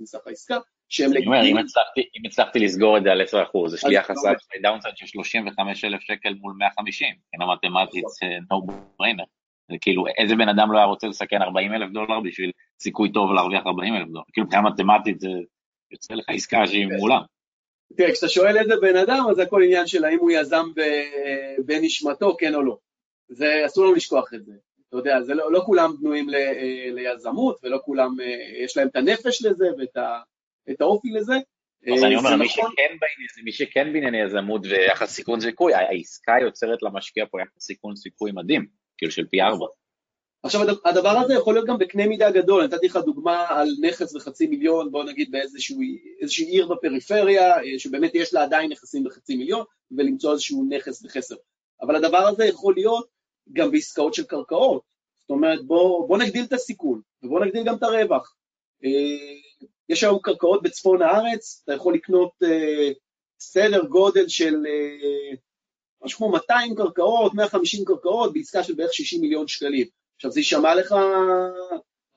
מסך העסקה, שהם לגיטימיים. אם הצלחתי לסגור את זה על 10%, יש לי יחס downside של 35,000 שקל מול 150, מבחינה מתמטית זה no brainer. זה כאילו, איזה בן אדם לא היה רוצה לסכן 40 אלף דולר בשביל סיכוי טוב להרוויח 40 אלף דולר? כאילו, מבחינה מתמטית זה יוצא לך עסקה שהיא מעולה. תראה, כשאתה שואל איזה בן אדם, אז הכל עניין של האם הוא יזם בנשמתו, כן או לא. זה, אסור לנו לשכוח את זה. אתה יודע, זה לא, לא כולם בנויים ל, אה, ליזמות, ולא כולם, אה, יש להם את הנפש לזה ואת ה, את האופי לזה. אז אני אומר, מי נכון. שכן בעניין, מי שכן בענייני יזמות ויחס סיכון סיכוי, העסקה יוצרת למשקיע פה יחס סיכון סיכוי מדהים, כאילו של פי ארבע. עכשיו, הדבר הזה יכול להיות גם בקנה מידה גדול, נתתי לך דוגמה על נכס בחצי מיליון, בוא נגיד באיזושהי עיר בפריפריה, אה, שבאמת יש לה עדיין נכסים בחצי מיליון, ולמצוא איזשהו נכס בחסר. אבל הדבר הזה יכול להיות גם בעסקאות של קרקעות. זאת אומרת, בוא, בוא נגדיל את הסיכון, ובוא נגדיל גם את הרווח. אה, יש היום קרקעות בצפון הארץ, אתה יכול לקנות אה, סדר גודל של משהו כמו 200 קרקעות, 150 קרקעות, בעסקה של בערך 60 מיליון שקלים. עכשיו, זה יישמע לך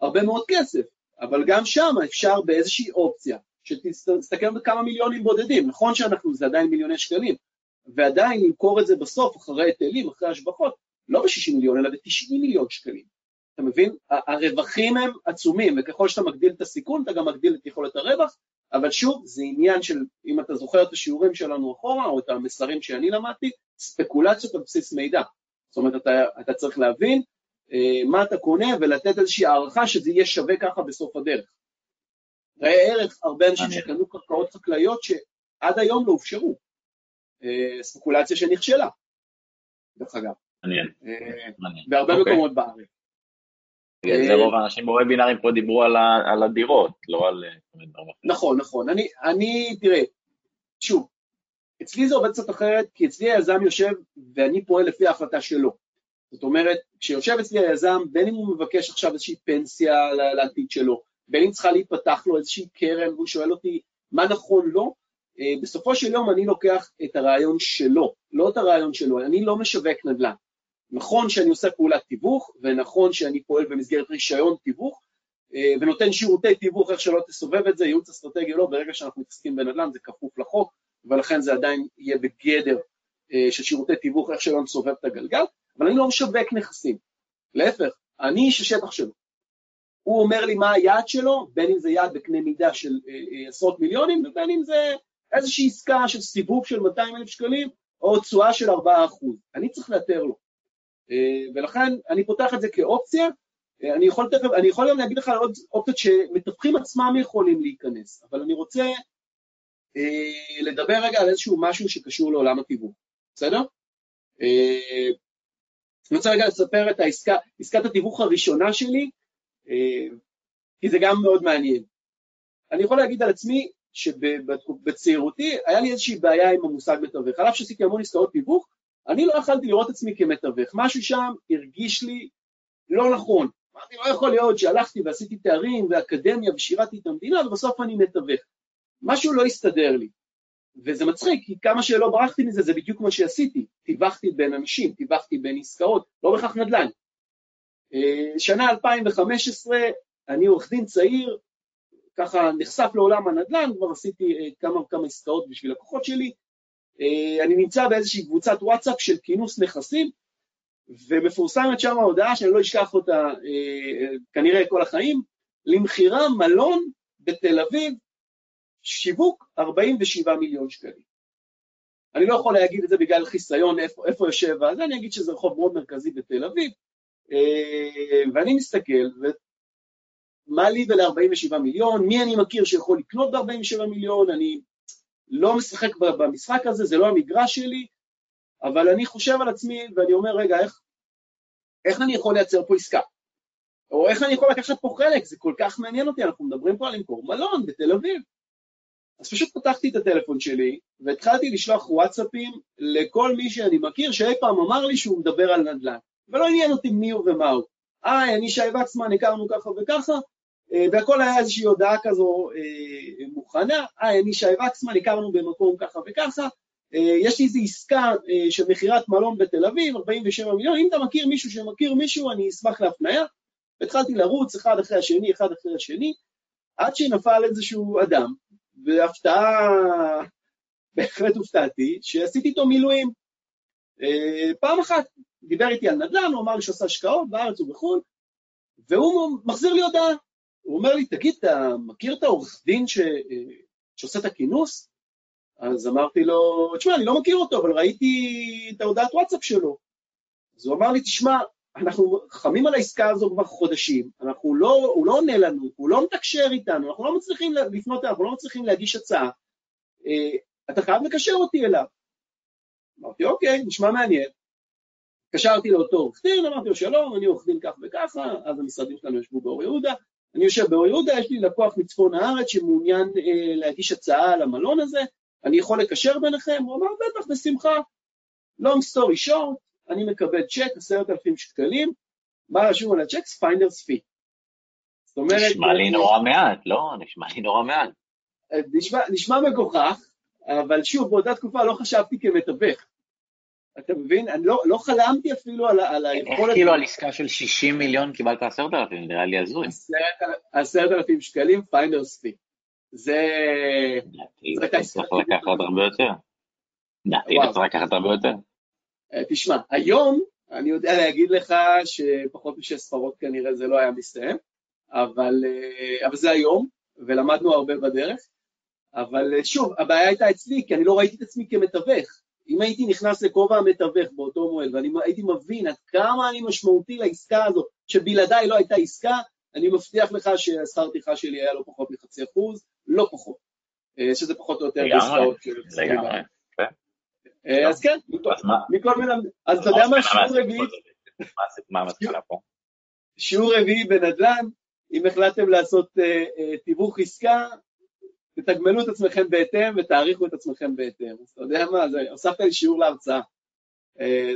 הרבה מאוד כסף, אבל גם שם אפשר באיזושהי אופציה, שתסתכל בכמה מיליונים בודדים, נכון שאנחנו, זה עדיין מיליוני שקלים, ועדיין למכור את זה בסוף, אחרי היטלים, אחרי השבחות, לא ב-60 מיליון, אלא ב-90 מיליון שקלים. אתה מבין? הרווחים הם עצומים, וככל שאתה מגדיל את הסיכון, אתה גם מגדיל את יכולת הרווח, אבל שוב, זה עניין של, אם אתה זוכר את השיעורים שלנו אחורה, או את המסרים שאני למדתי, ספקולציות על בסיס מידע. זאת אומרת, אתה, אתה צריך להבין מה אתה קונה ולתת איזושהי הערכה שזה יהיה שווה ככה בסוף הדרך. ראה ערך, הרבה אנשים שקנו קרקעות חקלאיות שעד היום לא הופשרו. אה, ספקולציה שנכשלה, דרך אגב. מעניין. אה, בהרבה אוקיי. מקומות בארץ. זה רוב האנשים בוובינארים פה דיברו על הדירות, לא על... נכון, נכון. אני, תראה, שוב, אצלי זה עובד קצת אחרת, כי אצלי היזם יושב ואני פועל לפי ההחלטה שלו. זאת אומרת, כשיושב אצלי היזם, בין אם הוא מבקש עכשיו איזושהי פנסיה לעתיד שלו, בין אם צריכה להיפתח לו איזושהי קרן והוא שואל אותי מה נכון לו, אה, בסופו של יום אני לוקח את הרעיון שלו, לא את הרעיון שלו, אני לא משווק נדל"ן. נכון שאני עושה פעולת תיווך, ונכון שאני פועל במסגרת רישיון תיווך, אה, ונותן שירותי תיווך, איך שלא תסובב את זה, ייעוץ אסטרטגי או לא, ברגע שאנחנו מתעסקים בנדל"ן זה כפוף לחוק, ולכן זה עדיין יהיה בגדר אה, של שירותי תיווך, איך שלא נסובב את הגלגל, אבל אני לא משווק נכסים. להפך, אני איש השטח שלו. הוא אומר לי מה היעד שלו, בין אם זה יעד בקנה מידה של אה, אה, עשרות מיליונים, ובין אם זה איזושהי עסקה של סיבוב של 200 אלף שקלים, או תשואה של 4%. אני צריך לאתר לו. אה, ולכן אני פותח את זה כאופציה, אני יכול, תכף, אני יכול גם להגיד לך עוד אופציות שמתווכים עצמם יכולים להיכנס, אבל אני רוצה אה, לדבר רגע על איזשהו משהו שקשור לעולם התיווך, בסדר? אה, אני רוצה רגע לספר את העסקה, עסקת התיווך הראשונה שלי, אה, כי זה גם מאוד מעניין. אני יכול להגיד על עצמי שבצעירותי היה לי איזושהי בעיה עם המושג מתווך. על אף שעשיתי המון עסקאות תיווך, אני לא יכלתי לראות עצמי כמתווך. משהו שם הרגיש לי לא נכון. אמרתי, לא יכול להיות שהלכתי ועשיתי תארים ואקדמיה ושירתי את המדינה ובסוף אני מתווך. משהו לא הסתדר לי. וזה מצחיק, כי כמה שלא ברחתי מזה, זה בדיוק מה שעשיתי. טיווחתי בין אנשים, טיווחתי בין עסקאות, לא בהכרח נדל"ן. אה, שנה 2015, אני עורך דין צעיר, ככה נחשף לעולם הנדל"ן, כבר עשיתי אה, כמה וכמה עסקאות בשביל לקוחות שלי. אה, אני נמצא באיזושהי קבוצת וואטסאפ של כינוס נכסים, ומפורסמת שם ההודעה שאני לא אשכח אותה כנראה כל החיים, למכירה מלון בתל אביב שיווק 47 מיליון שקלים. אני לא יכול להגיד את זה בגלל חיסיון איפה, איפה יושב, אז אני אגיד שזה רחוב מאוד מרכזי בתל אביב, אה, ואני מסתכל, ומה לי ול-47 מיליון, מי אני מכיר שיכול לקנות ב-47 מיליון, אני לא משחק במשחק הזה, זה לא המגרש שלי, אבל אני חושב על עצמי ואני אומר, רגע, איך, איך אני יכול לייצר פה עסקה? או איך אני יכול לקחת פה חלק, זה כל כך מעניין אותי, אנחנו מדברים פה על למכור מלון בתל אביב. אז פשוט פתחתי את הטלפון שלי והתחלתי לשלוח וואטסאפים לכל מי שאני מכיר שאי פעם אמר לי שהוא מדבר על נדל"ן. ולא עניין אותי מי הוא ומה הוא. היי, אני שי וקסמן, הכרנו ככה וככה, אה, והכל היה איזושהי הודעה כזו אה, מוכנה, היי, אני שי וקסמן, הכרנו במקום ככה וככה, אה, יש לי איזו עסקה אה, של מכירת מלון בתל אביב, 47 מיליון, אם אתה מכיר מישהו שמכיר מישהו, אני אשמח להפניה. והתחלתי לרוץ אחד אחרי השני, אחד אחרי השני, עד שנפל איזשהו אדם, בהפתעה, בהחלט הופתעתי, שעשיתי איתו מילואים. אה, פעם אחת דיבר איתי על נדל"ן, הוא אמר לי שעושה השקעות בארץ ובחו"ל, והוא מחזיר לי הודעה. הוא אומר לי, תגיד, אתה מכיר את העורך דין ש... אה, שעושה את הכינוס? אז אמרתי לו, תשמע, אני לא מכיר אותו, אבל ראיתי את ההודעת וואטסאפ שלו. אז הוא אמר לי, תשמע, אנחנו חמים על העסקה הזו כבר חודשים, אנחנו לא, הוא לא עונה לנו, הוא לא מתקשר איתנו, אנחנו לא מצליחים לפנות אנחנו לא מצליחים להגיש הצעה. אה, אתה חייב לקשר אותי אליו. אמרתי, אוקיי, נשמע מעניין. התקשרתי לאותו עורך דין, אמרתי לו, שלום, אני עורך דין כך וככה, אז המשרדים שלנו ישבו באור יהודה, אני יושב באור יהודה, יש לי לקוח מצפון הארץ שמעוניין אה, להגיש הצעה על המלון הזה, אני יכול לקשר ביניכם? הוא אמר, בטח, בשמחה. long story short, אני מקבל צ'ק, עשרת אלפים שקלים, מה רשום על הצ'ק? finder's fee. זאת אומרת... נשמע לי נורא מעט, לא? נשמע לי נורא מעט. נשמע, נשמע מגוחך, אבל שוב, באותה תקופה לא חשבתי כמתווך. אתה מבין? אני לא, לא חלמתי אפילו על, על היכולת... איך כאילו על עסקה של 60 מיליון קיבלת עשרת אלפים? נראה לי הזוי. עשרת אלפים שקלים, finder's fee. זה... לדעתי זה צריך לקחת הרבה יותר. לדעתי זה צריך לקחת הרבה יותר. אה, תשמע, היום אני יודע להגיד לך שפחות משש ספרות כנראה זה לא היה מסתיים, אבל, אה, אבל זה היום, ולמדנו הרבה בדרך. אבל אה, שוב, הבעיה הייתה אצלי, כי אני לא ראיתי את עצמי כמתווך. אם הייתי נכנס לכובע המתווך באותו מועד, ואני הייי מבין עד כמה אני משמעותי לעסקה הזאת, שבלעדיי לא הייתה עסקה, אני מבטיח לך שהשכר טרחה שלי היה לא פחות מחצי אחוז, לא פחות. שזה פחות או יותר בעסקאות. לגמרי, כן. אה, אז כן, מכל מיני, אז אתה יודע מה, שיעור רביעי, מה המסקנה פה? שיעור רביעי בנדל"ן, אם החלטתם לעשות אה, אה, תיווך עסקה, תתגמלו את עצמכם בהתאם ותעריכו את עצמכם בהתאם. אז אתה יודע מה, הוספת לי שיעור להרצאה.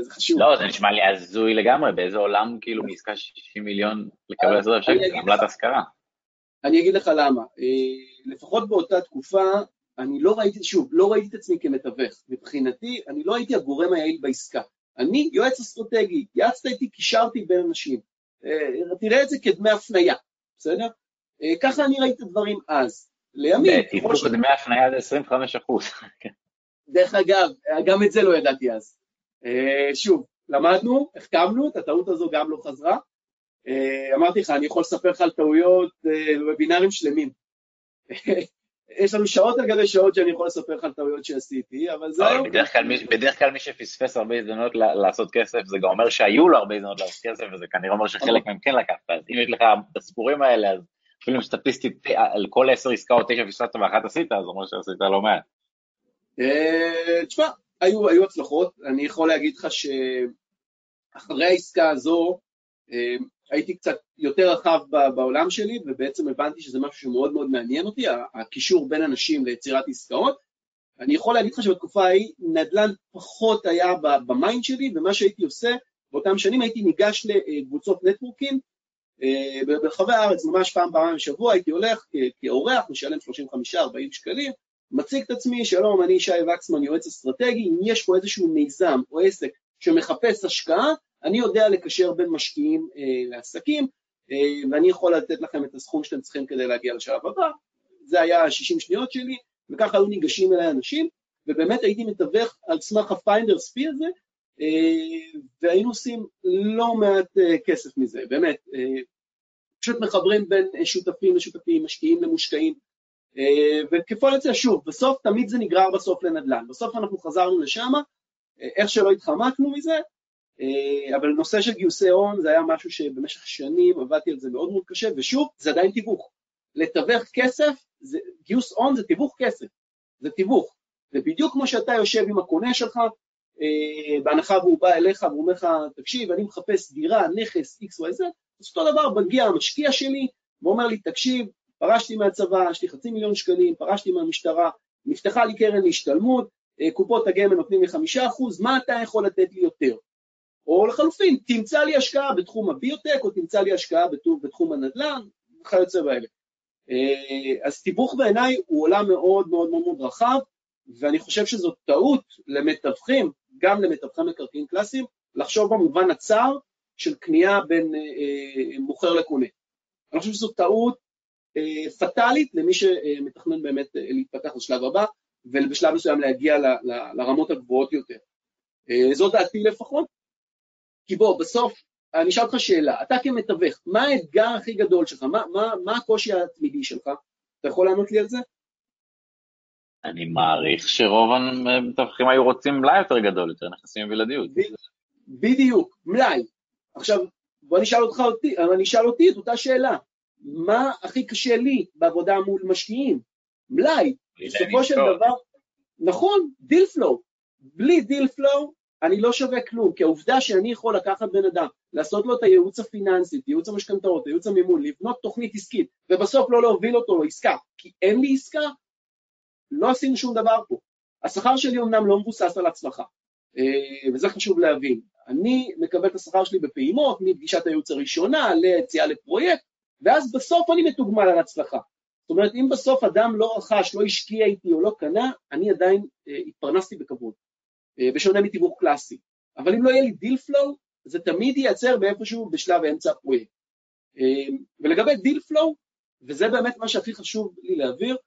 זה חשוב. לא, זה נשמע לי הזוי לגמרי, באיזה עולם כאילו מעסקה 60 מיליון לקבל 10,000 שקל, עמלת השכרה. אני אגיד לך למה. לפחות באותה תקופה, אני לא ראיתי, שוב, לא ראיתי את עצמי כמתווך. מבחינתי, אני לא הייתי הגורם היעיל בעסקה. אני יועץ אסטרטגי, יעצת איתי, קישרתי בין אנשים. אה, תראה את זה כדמי הפנייה, בסדר? אה, ככה אני ראיתי את הדברים אז. לימים... תיווך דמי הפנייה זה 25 אחוז. דרך אגב, גם את זה לא ידעתי אז. אה, שוב, למדנו, החכמנו, את הטעות הזו גם לא חזרה. אמרתי לך, אני יכול לספר לך על טעויות, וובינארים שלמים. [LAUGHS] יש לנו שעות על גבי שעות שאני יכול לספר לך על טעויות שעשיתי, אבל זה... היום... בדרך כלל מי שפספס הרבה הזדמנות לעשות כסף, זה גם אומר שהיו לו הרבה הזדמנות לעשות כסף, וזה כנראה אומר שחלק מהם כן לקחת. אז אם יש לך את הסיפורים האלה, אז אפילו סטטיסטית על כל עשר עסקאות, תשע פספסת ואחת עשית, אז אומר שעשית לא מעט. אה, תשמע, היו הצלחות. אני יכול להגיד לך שאחרי העסקה הזו, אה, הייתי קצת יותר רחב בעולם שלי, ובעצם הבנתי שזה משהו שמאוד מאוד מעניין אותי, הקישור בין אנשים ליצירת עסקאות. אני יכול להגיד לך שבתקופה ההיא נדל"ן פחות היה ב mind שלי, ומה שהייתי עושה באותם שנים הייתי ניגש לקבוצות נטוורקים אה, ברחבי הארץ, ממש פעם פעמיים בשבוע הייתי הולך כאורח, משלם 35-40 שקלים, מציג את עצמי, שלום, אני ישי וקסמן, יועץ אסטרטגי, אם יש פה איזשהו מיזם או עסק שמחפש השקעה, אני יודע לקשר בין משקיעים אה, לעסקים, אה, ואני יכול לתת לכם את הסכום שאתם צריכים כדי להגיע לשלב הבא, זה היה ה-60 שניות שלי, וככה היו ניגשים אליי אנשים, ובאמת הייתי מתווך על סמך הפיינדר ספי הזה, אה, והיינו עושים לא מעט אה, כסף מזה, באמת, אה, פשוט מחברים בין שותפים לשותפים, משקיעים למושקעים, אה, וכפועל יוצא, שוב, בסוף תמיד זה נגרר בסוף לנדל"ן, בסוף אנחנו חזרנו לשם, אה, איך שלא התחמקנו מזה, אה, אבל נושא של גיוסי הון זה היה משהו שבמשך שנים עבדתי על זה מאוד מאוד קשה, ושוב, זה עדיין תיווך. לתווך כסף, זה, גיוס הון זה תיווך כסף, זה תיווך. זה בדיוק כמו שאתה יושב עם הקונה שלך, אה, בהנחה והוא בא אליך ואומר לך, תקשיב, אני מחפש דירה, נכס, XYZ, אז אותו דבר מגיע המשקיע שלי ואומר לי, תקשיב, פרשתי מהצבא, יש לי חצי מיליון שקלים, פרשתי מהמשטרה, נפתחה לי קרן להשתלמות, אה, קופות הגמל נותנים לי חמישה אחוז, מה אתה יכול לתת לי יותר? או לחלופין, תמצא לי השקעה בתחום הביוטק, או תמצא לי השקעה בתחום הנדל"ן, וכיוצא באלה. אה, אז תיווך בעיניי הוא עולם מאוד מאוד מאוד מאוד רחב, ואני חושב שזו טעות למתווכים, גם למתווכי מקרקעין קלאסיים, לחשוב במובן הצר של קנייה בין אה, מוכר לקונה. אני חושב שזו טעות אה, פטאלית למי שמתכנן באמת אה, להתפתח לשלב הבא, ובשלב מסוים להגיע ל, ל, לרמות הגבוהות יותר. אה, זו דעתי לפחות, כי בוא, בסוף, אני אשאל אותך שאלה, אתה כמתווך, מה האתגר הכי גדול שלך? מה, מה, מה הקושי התמידי שלך? אתה יכול לענות לי על זה? אני מעריך שרוב המתווכים היו רוצים מלאי יותר גדול, יותר נכסים ובלעדיות. בדיוק, מלאי. עכשיו, בוא נשאל אותך אותי, אני אשאל אותי את אותה שאלה. מה הכי קשה לי בעבודה מול משקיעים? מלאי. בסופו של דבר, נכון, deal flow. בלי deal flow אני לא שווה כלום, כי העובדה שאני יכול לקחת בן אדם, לעשות לו את הייעוץ הפיננסי, את ייעוץ המשכנתאות, ייעוץ המימון, לבנות תוכנית עסקית, ובסוף לא להוביל אותו לעסקה, כי אין לי עסקה, לא עשינו שום דבר פה. השכר שלי אמנם לא מבוסס על הצלחה, אה, וזה חשוב להבין. אני מקבל את השכר שלי בפעימות, מפגישת הייעוץ הראשונה ליציאה לפרויקט, ואז בסוף אני מתוגמל על הצלחה. זאת אומרת, אם בסוף אדם לא רכש, לא השקיע איתי או לא קנה, אני עדיין אה, התפרנסתי בכבוד, בשונה מתיווך קלאסי. אבל אם לא יהיה לי deal flow, זה תמיד ייצר באיפשהו בשלב אמצע הפרויקט. אה, ולגבי deal flow, וזה באמת מה שהכי חשוב לי להעביר,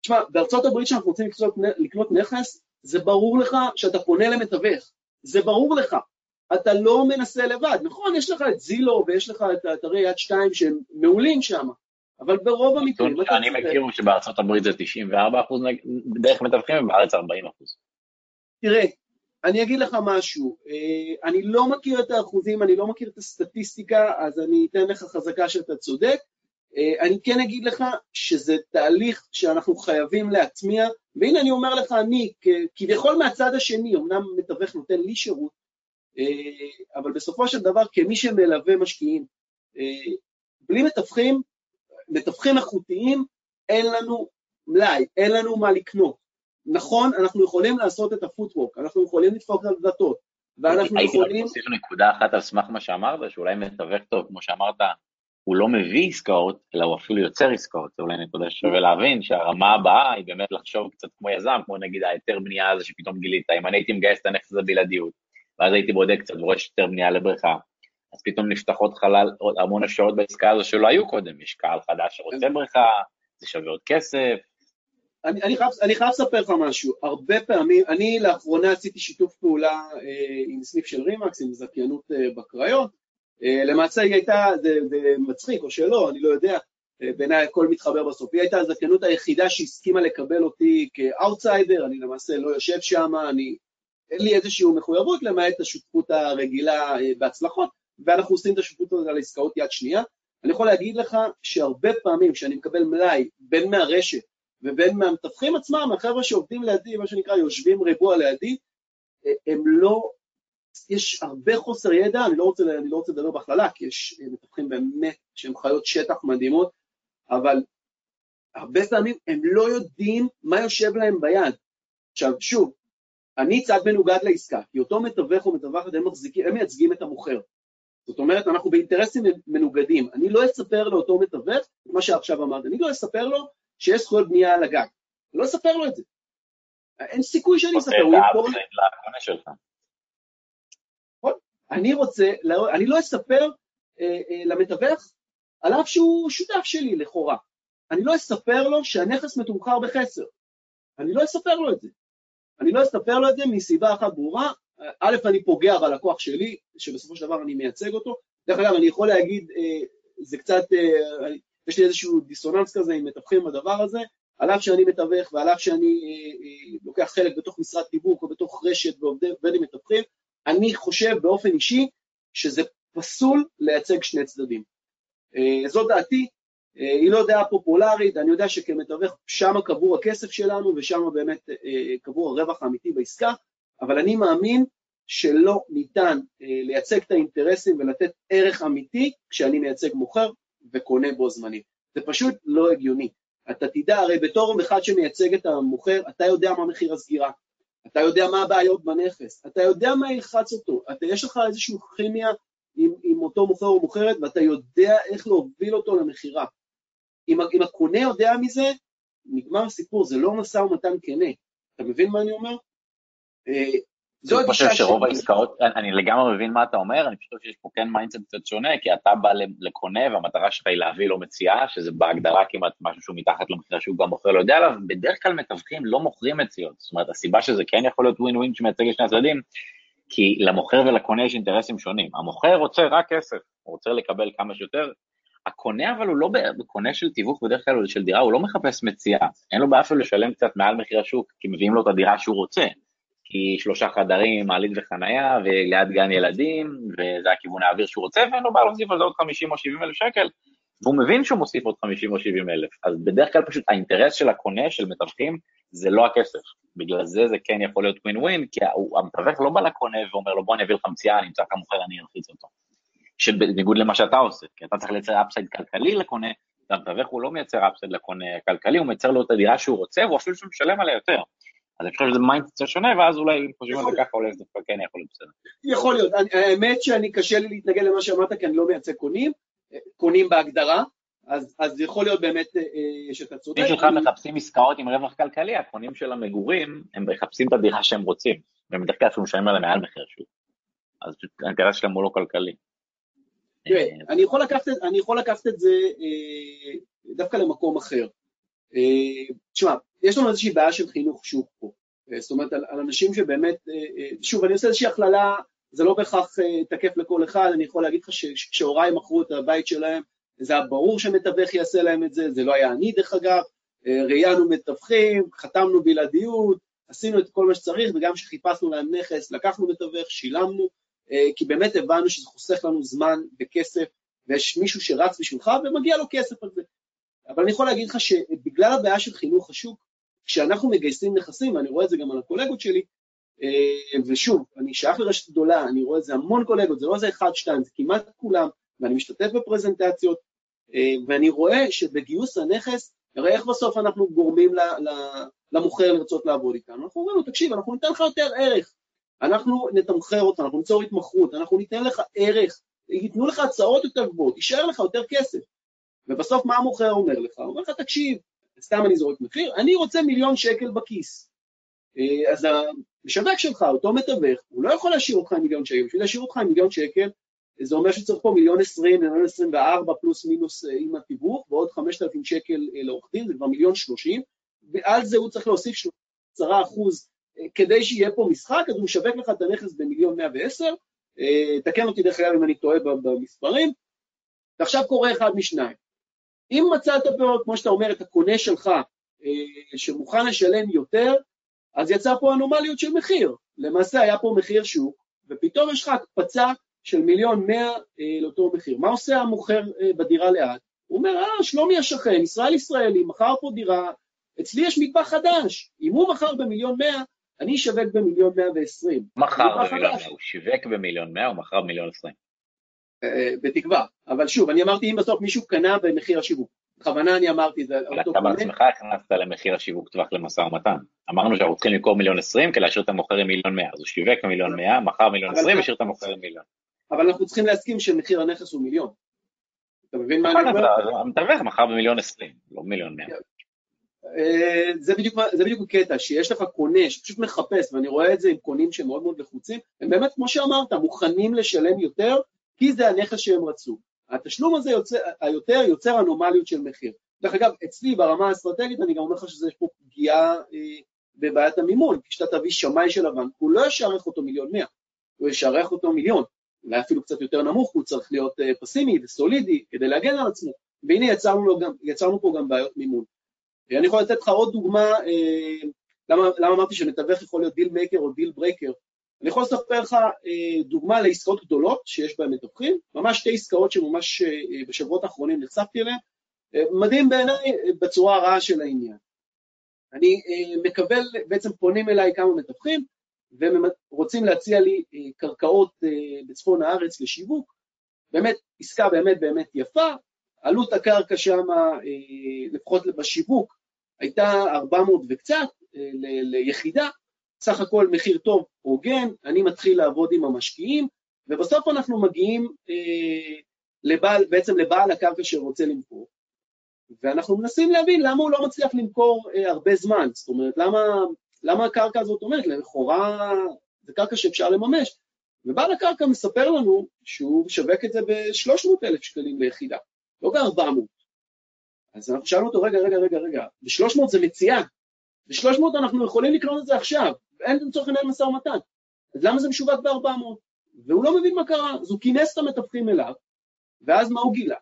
תשמע, בארצות הברית שאנחנו רוצים לקנות, לקנות נכס, זה ברור לך שאתה פונה למתווך, זה ברור לך, אתה לא מנסה לבד, נכון, יש לך את זילו ויש לך את אתרי יד שתיים שהם מעולים שם, אבל ברוב המקרים... אני מכיר שבארצות הברית זה 94 אחוז דרך מתווכים ובארץ 40 אחוז. תראה, אני אגיד לך משהו, אה, אני לא מכיר את האחוזים, אני לא מכיר את הסטטיסטיקה, אז אני אתן לך חזקה שאתה צודק. אה, אני כן אגיד לך שזה תהליך שאנחנו חייבים להטמיע, והנה אני אומר לך, אני כביכול מהצד השני, אמנם מתווך נותן לי שירות, אה, אבל בסופו של דבר כמי שמלווה משקיעים, בלי מתווכים, מתווכים איכותיים, אין לנו מלאי, אין לנו מה לקנות. נכון, אנחנו יכולים לעשות את הפוטוורק, אנחנו יכולים לדפוק על דלתות, ואנחנו יכולים... הייתי רק מוסיף נקודה אחת על סמך מה שאמרת, שאולי מתווך טוב, כמו שאמרת, הוא לא מביא עסקאות, אלא הוא אפילו יוצר עסקאות, זה אולי נקודה ששווה להבין, שהרמה הבאה היא באמת לחשוב קצת כמו יזם, כמו נגיד ההיתר בנייה הזה שפתאום גילית, אם אני הייתי מגייס את הנכס הזה בלעדיות, ואז הייתי בודק קצת ורואה שיש היתר בנייה לבריכה, אז פתאום נפתחות חלל עוד המון השעות בעסקה הזו שלא היו קודם, יש קהל חדש שרוצה כן. בריכה, זה שווה עוד כסף, אני, אני, חייב, לספר לך משהו, הרבה פעמים, אני לאחרונה עשיתי שיתוף פעולה אה, עם סניף של רימקס, עם זכיינות אה, בקריות, אה, למעשה היא הייתה, זה, זה מצחיק או שלא, אני לא יודע, אה, בעיניי הכל מתחבר בסוף, היא הייתה הזכיינות היחידה שהסכימה לקבל אותי כאוטסיידר, אני למעשה לא יושב שם, אני, אין לי איזושהי מחויבות למעט השותפות הרגילה אה, בהצלחות, ואנחנו עושים את השותפות הזאת על עסקאות יד שנייה. אני יכול להגיד לך שהרבה פעמים כשאני מקבל מלאי בין מהרשת ובין מהמתווכים עצמם, החבר'ה שעובדים לידי, מה שנקרא יושבים ריבוע לידי, הם לא, יש הרבה חוסר ידע, אני לא רוצה, אני לא רוצה לדבר בהכללה, כי יש מתווכים באמת שהם חיות שטח מדהימות, אבל הרבה פעמים הם לא יודעים מה יושב להם ביד. עכשיו, שוב, אני צד מנוגד לעסקה, כי אותו מתווך או מתווכת, הם מחזיקים, הם מייצגים את המוכר. זאת אומרת, אנחנו באינטרסים מנוגדים. אני לא אספר לאותו מתווך את מה שעכשיו אמרת, אני לא אספר לו שיש זכויות בנייה על הגג. לא אספר לו את זה. אין סיכוי שאני אספר, הוא ימכור... נכון. אני רוצה, אני לא אספר אה, אה, למתווך על אף שהוא שותף שלי לכאורה. אני לא אספר לו שהנכס מתומחר בחסר. אני לא אספר לו את זה. אני לא אספר לו את זה מסיבה אחת ברורה, א', אני פוגע בלקוח שלי, שבסופו של דבר אני מייצג אותו. דרך אגב, אני יכול להגיד, אה, זה קצת, יש לי איזשהו דיסוננס כזה עם מתווכים בדבר הזה, על אף שאני מתווך ועל אף שאני אה, אה, לוקח חלק בתוך משרד תיווך או בתוך רשת ועובד עם מתווכים, אני חושב באופן אישי שזה פסול לייצג שני צדדים. אה, זו דעתי, אה, היא לא דעה פופולרית, אני יודע שכמתווך שם קבור הכסף שלנו ושם באמת אה, קבור הרווח האמיתי בעסקה, אבל אני מאמין שלא ניתן אה, לייצג את האינטרסים ולתת ערך אמיתי כשאני מייצג מוכר, וקונה בו זמנית. זה פשוט לא הגיוני. אתה תדע, הרי בתור אחד שמייצג את המוכר, אתה יודע מה מחיר הסגירה, אתה יודע מה הבעיות בנכס, אתה יודע מה ילחץ אותו, אתה, יש לך איזושהי כימיה עם, עם אותו מוכר או מוכרת, ואתה יודע איך להוביל אותו למכירה. אם, אם הקונה יודע מזה, נגמר הסיפור, זה לא משא ומתן כנה. אתה מבין מה אני אומר? אה, אני חושב שרוב העסקאות, אני לגמרי מבין מה אתה אומר, אני חושב שיש פה כן mindset קצת שונה, כי אתה בא לקונה והמטרה שלך היא להביא לו מציאה, שזה בהגדרה כמעט משהו שהוא מתחת למחיר שהוא גם מוכר לא יודע עליו, בדרך כלל מתווכים לא מוכרים מציאות, זאת אומרת, הסיבה שזה כן יכול להיות ווין ווין שמייצג את שני הצדדים, כי למוכר ולקונה יש אינטרסים שונים. המוכר רוצה רק כסף, הוא רוצה לקבל כמה שיותר, הקונה אבל הוא לא, קונה של תיווך בדרך כלל של דירה, הוא לא מחפש מציאה, אין לו בעיה אפילו לשלם קצת מעל מחיר השוק, כי מביאים לו את הדירה שהוא רוצה. כי שלושה חדרים, מעלית וחנייה, וליד גן ילדים, וזה הכיוון האוויר שהוא רוצה, ואין לו בעיה להוסיף על זה עוד 50 או 70 אלף שקל, והוא מבין שהוא מוסיף עוד 50 או 70 אלף. אז בדרך כלל פשוט האינטרס של הקונה, של מתווכים, זה לא הכסף. בגלל זה זה כן יכול להיות ווין ווין, כי המתווך לא בא לקונה ואומר לו בוא אני אביא לך מציאה, אני אמצא מוכר, אני אלחיץ אותו. שבניגוד למה שאתה עושה, כי אתה צריך לייצר upside כלכלי לקונה, והמתווך הוא לא מייצר upside לקונה כלכלי, הוא מייצר לו את הדירה שהוא רוצה, והוא אפילו משלם עליה יותר. אז אני חושב שזה mind קצת שונה, ואז אולי אם חושבים על זה ככה, אולי זה דווקא כן יכול להיות בסדר. יכול להיות, האמת שאני קשה לי להתנגד למה שאמרת, כי אני לא מייצג קונים, קונים בהגדרה, אז, אז יכול להיות באמת אה, שאתה צודק. אם שלך מחפשים עסקאות עם רווח כלכלי, הקונים של המגורים, הם מחפשים את הדירה שהם רוצים, והם בדרך כלל משלמים עליה מעל מחיר שוק. אז האינטרס שלהם הוא לא כלכלי. תראה, אני יכול לקחת, אני יכול לקחת את זה אה, דווקא למקום אחר. אה, תשמע, יש לנו איזושהי בעיה של חינוך שוק פה. אה, זאת אומרת, על, על אנשים שבאמת, אה, שוב, אני עושה איזושהי הכללה, זה לא בהכרח תקף לכל אחד, אני יכול להגיד לך שכשהוריי מכרו את הבית שלהם, זה היה ברור שמתווך יעשה להם את זה, זה לא היה אני דרך אגב, ראיינו מתווכים, חתמנו בלעדיות, עשינו את כל מה שצריך, וגם כשחיפשנו להם נכס, לקחנו מתווך, שילמנו, כי באמת הבנו שזה חוסך לנו זמן וכסף, ויש מישהו שרץ בשבילך ומגיע לו כסף על זה. אבל אני יכול להגיד לך שבגלל הבעיה של חינוך השוק, כשאנחנו מגייסים נכסים, ואני רואה את זה גם על הקולגות שלי, אה, ושוב, אני שייך לרשת גדולה, אני רואה את זה המון קולגות, זה לא איזה אחד, שתיים, זה כמעט כולם, ואני משתתף בפרזנטציות, אה, ואני רואה שבגיוס הנכס, הרי איך בסוף אנחנו גורמים למוכר לרצות לעבוד איתנו? אנחנו אומרים לו, תקשיב, אנחנו ניתן לך יותר ערך, אנחנו נתמחר אותך, אנחנו ניצור התמחרות, אנחנו ניתן לך ערך, ייתנו לך הצעות יותר גבוהות, יישאר לך יותר כסף. ובסוף מה המוכר אומר לך? הוא אומר לך, תקשיב, סתם אני זורק מחיר, אני רוצה מיליון שקל בכיס. אה, אז המשווק שלך, אותו מתווך, הוא לא יכול להשאיר אותך עם מיליון שקל, בשביל להשאיר אותך עם מיליון שקל, זה אומר שצריך פה מיליון עשרים, מיליון עשרים וארבע פלוס מינוס אה, עם התיווך, ועוד חמשת אלפים שקל אה, לעורך דין, זה כבר מיליון שלושים, ועל זה הוא צריך להוסיף עשרה אחוז כדי שיהיה פה משחק, אז הוא משווק לך את הנכס במיליון מאה ועשר, תקן אותי דרך אגב אם אני טועה במספרים, ועכשיו קורה אחד משניים. אם מצאת פה, כמו שאתה אומר, את הקונה שלך, אה, שמוכן לשלם יותר, אז יצא פה אנומליות של מחיר. למעשה היה פה מחיר שוק, ופתאום יש לך הקפצה של מיליון מאה אה, לאותו מחיר. מה עושה המוכר אה, בדירה ליד? הוא אומר, אה, שלומי השכן, ישראל ישראלי, מכר פה דירה, אצלי יש מטבח חדש. אם הוא מכר במיליון מאה, אני אשווק במיליון מאה ועשרים. מכר במיליון מאה, הוא שיווק במיליון מאה, הוא מכר במיליון עשרים. אה, בתקווה. אבל שוב, אני אמרתי אם בסוף מישהו קנה במחיר השיווק. בכוונה אני אמרתי זה. אבל אתה בעצמך הכנסת למחיר השיווק טווח למשא ומתן. אמרנו שאנחנו צריכים למכור מיליון עשרים כדי להשאיר את המוכר עם מיליון מאה. אז הוא שיווק מיליון מאה, מכר מיליון עשרים, השאיר את המוכר עם מיליון. אבל אנחנו צריכים להסכים שמחיר הנכס הוא מיליון. אתה מבין מה אני אומר? המתווך מכר במיליון עשרים, לא מיליון מאה. אה, זה בדיוק, זה בדיוק הקטע, שיש לך קונה שפשוט מחפש, ואני רואה את זה עם קונים שהם מאוד מאוד לחוצים, הם באמת, כמו שאמרת, מוכנים לשלם יותר כי זה הנכס שהם רצו. התשלום הזה יוצר, היותר יוצר אנומליות של מחיר. דרך אגב, אצלי ברמה האסטרטגית אני גם אומר לך שיש פה פגיעה אה, בבעיית המימון, כי כשאתה תביא שמאי של הבנק, הוא לא ישערך אותו מיליון מאה, הוא ישערך אותו מיליון, אולי אפילו קצת יותר נמוך, הוא צריך להיות אה, פסימי וסולידי כדי להגן על עצמו, והנה יצרנו, גם, יצרנו פה גם בעיות מימון. אני יכול לתת לך עוד דוגמה, אה, למה, למה אמרתי שמתווך יכול להיות deal maker או deal breaker, אני יכול לספר לך אה, דוגמה לעסקאות גדולות שיש בהן מתווכים, ממש שתי עסקאות שממש אה, בשבועות האחרונים נחשפתי אליהן, אה, מדהים בעיניי בצורה הרעה של העניין. אני מקבל, בעצם פונים אליי כמה מתווכים, והם רוצים להציע לי קרקעות בצפון הארץ לשיווק, באמת, עסקה באמת באמת יפה, עלות הקרקע שם, לפחות בשיווק, הייתה 400 וקצת ליחידה, סך הכל מחיר טוב, הוגן, אני מתחיל לעבוד עם המשקיעים, ובסוף אנחנו מגיעים אה, לבעל, בעצם לבעל הקרקע שרוצה למכור, ואנחנו מנסים להבין למה הוא לא מצליח למכור אה, הרבה זמן, זאת אומרת, למה, למה הקרקע הזאת אומרת, לכאורה זה קרקע שאפשר לממש. ובעל הקרקע מספר לנו שהוא משווק את זה ב-300,000 שקלים ליחידה, לא ב-400. אז אנחנו שאלנו אותו, רגע, רגע, רגע, רגע, ב-300 זה מציאה, ב-300 אנחנו יכולים לקנות את זה עכשיו, אין צורך לנהל משא ומתן. אז למה זה משווק ב-400? והוא לא מבין מה קרה, אז הוא כינס את המתווכים אליו, ואז מה הוא גילה?